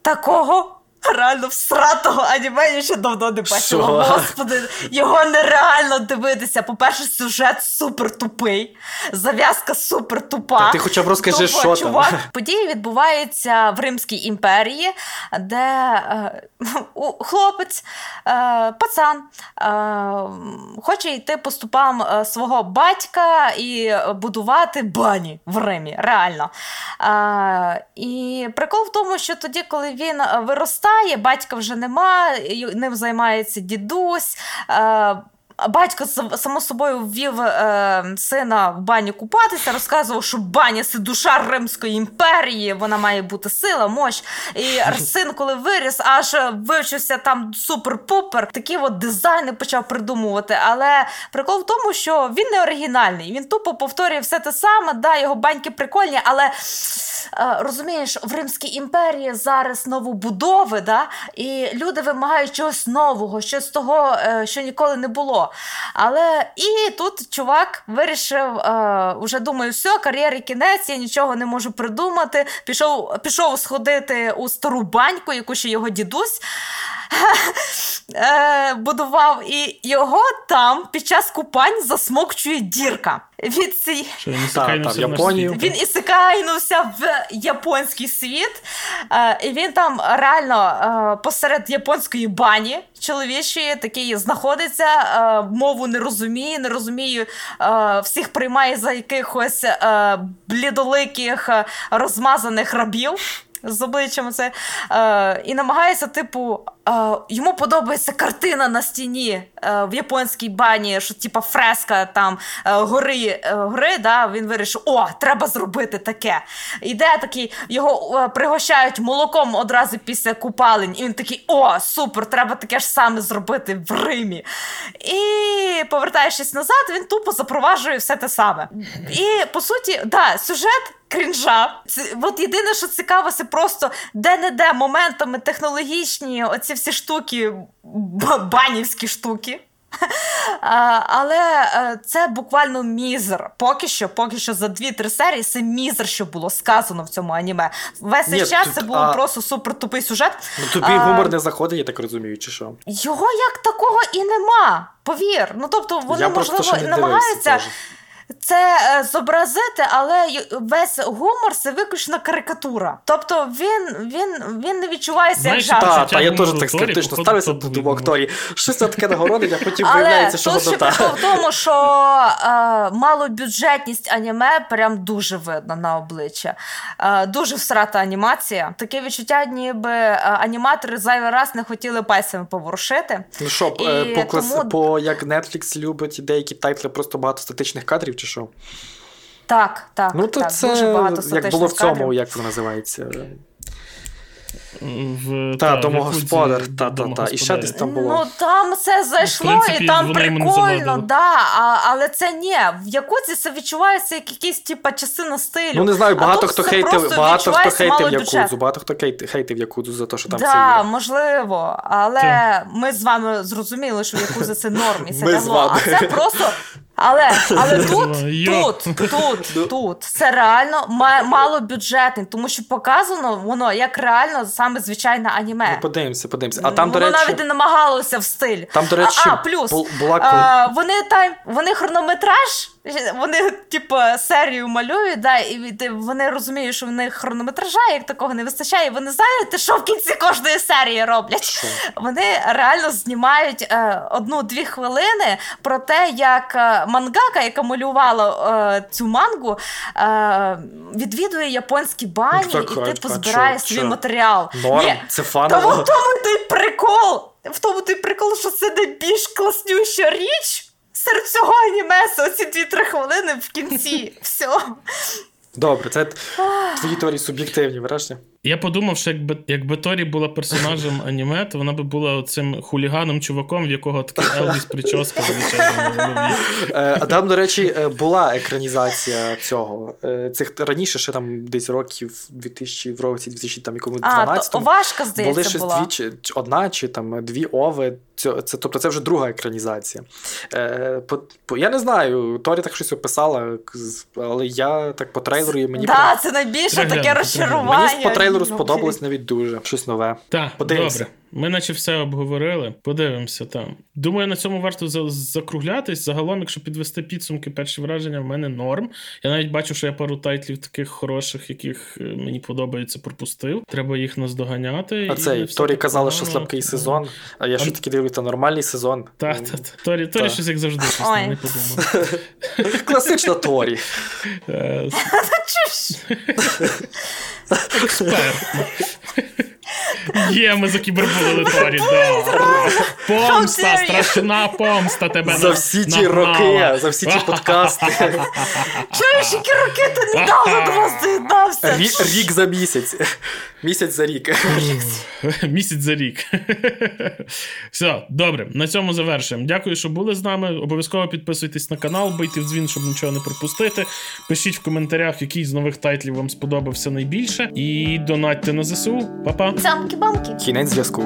такого. Реально всратого аніме я ще давно не бачила. Господи, його нереально дивитися. По-перше, сюжет супер тупий, зав'язка супер тупа. Та Ти хоча б розкажи, Тупо, що чувак. там. Події відбуваються в Римській імперії, де е, хлопець, е, пацан е, хоче йти по ступам е, свого батька і будувати бані в Римі. Реально. Е, і прикол в тому, що тоді, коли він виростає батька вже нема, ним займається дідусь. Е, батько само собою ввів е, сина в баню купатися, розказував, що баня це душа Римської імперії, вона має бути сила, мощ. І син, коли виріс, аж вивчився там супер-пупер, такі от дизайни почав придумувати. Але прикол в тому, що він не оригінальний. Він тупо повторює все те саме, да, його баньки прикольні, але розумієш, в Римській імперії зараз новобудови, да, і люди вимагають чогось нового, щось того, е, що ніколи не було. Але і тут чувак вирішив, вже уже думаю, все, кар'єри кінець, я нічого не можу придумати. Пішов пішов сходити у стару баньку, яку ще його дідусь е, будував, і його там під час купань засмокчує дірка. Від ці... Що, він ісикайнувся в Він ісикайнувся в японський світ, е, і він там реально е, посеред японської бані чоловічої такий знаходиться, е, мову не розуміє, не розуміє, е, всіх приймає за якихось е, блідоликих розмазаних рабів. З обличчям це, е, і намагається, типу, е, йому подобається картина на стіні е, в японській бані, що типу, фреска там е, гори, е, гори, да, він вирішив, о, треба зробити таке. Іде такий, його е, пригощають молоком одразу після купалень, і він такий, о, супер, треба таке ж саме зробити в Римі. І повертаючись назад, він тупо запроваджує все те саме. І по суті, да, сюжет крінжа. Це, от єдине, що цікаво, це просто де-не-де моментами технологічні, оці всі штуки, банівські штуки. А, але е, це буквально мізер. Поки що, поки що за 2-3 серії це мізер, що було сказано в цьому аніме. Весь цей Ні, час тут, це був а- просто супер тупий сюжет. Ну тобі А, гумор не заходить, я так розумію, чи що? Його як такого і нема. Повір. Ну тобто вони я можливо не намагаються дивився. Це е, зобразити, але й- весь гумор це виключно карикатура. Тобто він, він, він не відчувається як Знаєш, жарт. Та, та, я теж так скептично ставлюся до думок. Торі. Щось це таке нагородить, а потім Але виявляється, що воно прикол так. в тому, що е, малобюджетність аніме прям дуже видно на обличчя. Е, дуже всрата анімація. Таке відчуття, ніби е, аніматори зайвий раз не хотіли пальцями поворушити. Ну що, е, по, клас... тому- по як Netflix любить деякі тайтли просто багато статичних кадрів, чи що? Так, так. Ну то так, це дуже багато як було в цьому, кадрів. як це називається. В, Та, в домогосподар, та, та, та. І ще десь там було. Ну там це зайшло, принципі, і там прикольно, да, а, але це ні. В Якуці це відчувається як якийсь типа частина стилю. Ну не знаю, багато хто хейтив, багато хто хейтив. Якудзу, багато хто хейтив Якудзу за те, що там да, це є. можливо, але ми з вами зрозуміли, що Якуза це норм і це не зло. А це просто. Але, але тут, тут, тут, тут це реально мало бюджетний, тому що показано воно як реально саме звичайне аніме. Ну, подивимося, подивимося. А там, до Воно речі, навіть не намагалося в стиль. Там, до речі, а, а, плюс була а, вони там вони хронометраж, вони, типу, серію малюють, да, і вони розуміють, що в них хронометража як такого не вистачає. І вони знаєте, що в кінці кожної серії роблять. Що? Вони реально знімають е, одну-дві хвилини про те, як е, мангака, яка малювала е, цю мангу, е, відвідує японські бані Ну, так, і а- типу а збирає чо- свій чо? матеріал. Норм, Ні, це фаново. в тому той прикол. В тому той прикол, що це найбільш класнюща річ. Серед всього анімесу оці 2-3 хвилини в кінці. Все. Добре, це твої теорії суб'єктивні, враження. Я подумав, що якби, якби Торі була персонажем аніме, то вона би була цим хуліганом чуваком, в якого така Елвіс прическа величезна. Е, А там, до речі, е, була екранізація цього. Е, Цих раніше, ще там десь років 2000, в році 2000, там якомусь А, 12 то важка, були здається, щось була. дві одна, чи там дві ови. Це, тобто це вже друга екранізація. Е, по, по, я не знаю, Торі так щось описала, але я так по трейлеру і мені, Да, прям- це найбільше таке розчарування. мені по трейлеру Ну, сподобалось навіть дуже щось нове. Так, Подивимося. добре. Ми наче все обговорили. Подивимося там. Думаю, на цьому варто закруглятись. Загалом, якщо підвести підсумки, перші враження в мене норм. Я навіть бачу, що я пару тайтлів таких хороших, яких е, мені подобається, пропустив. Треба їх наздоганяти. А і цей Торі так казали, що слабкий сезон, а я що А- таки дивлюся, нормальний сезон. Так, так. Торі, Торі щось як завжди, щось не подумав. Класична Торі. Е, Експертно. Є, ми закібербулили Торі, да. Помста, страшна помста тебе За всі ті роки, за всі ті подкасти. Чуєш, які роки ти недавно до вас доєднався? Рі- Рік за місяць. Місяць за рік. Місяць за рік. Все, добре, на цьому завершуємо. Дякую, що були з нами. Обов'язково підписуйтесь на канал, бийте в дзвін, щоб нічого не пропустити. Пишіть в коментарях, який з нових тайтлів вам сподобався найбільше. І донатьте на ЗСУ. Па-па! Цямки-бамки. Кінець зв'язку.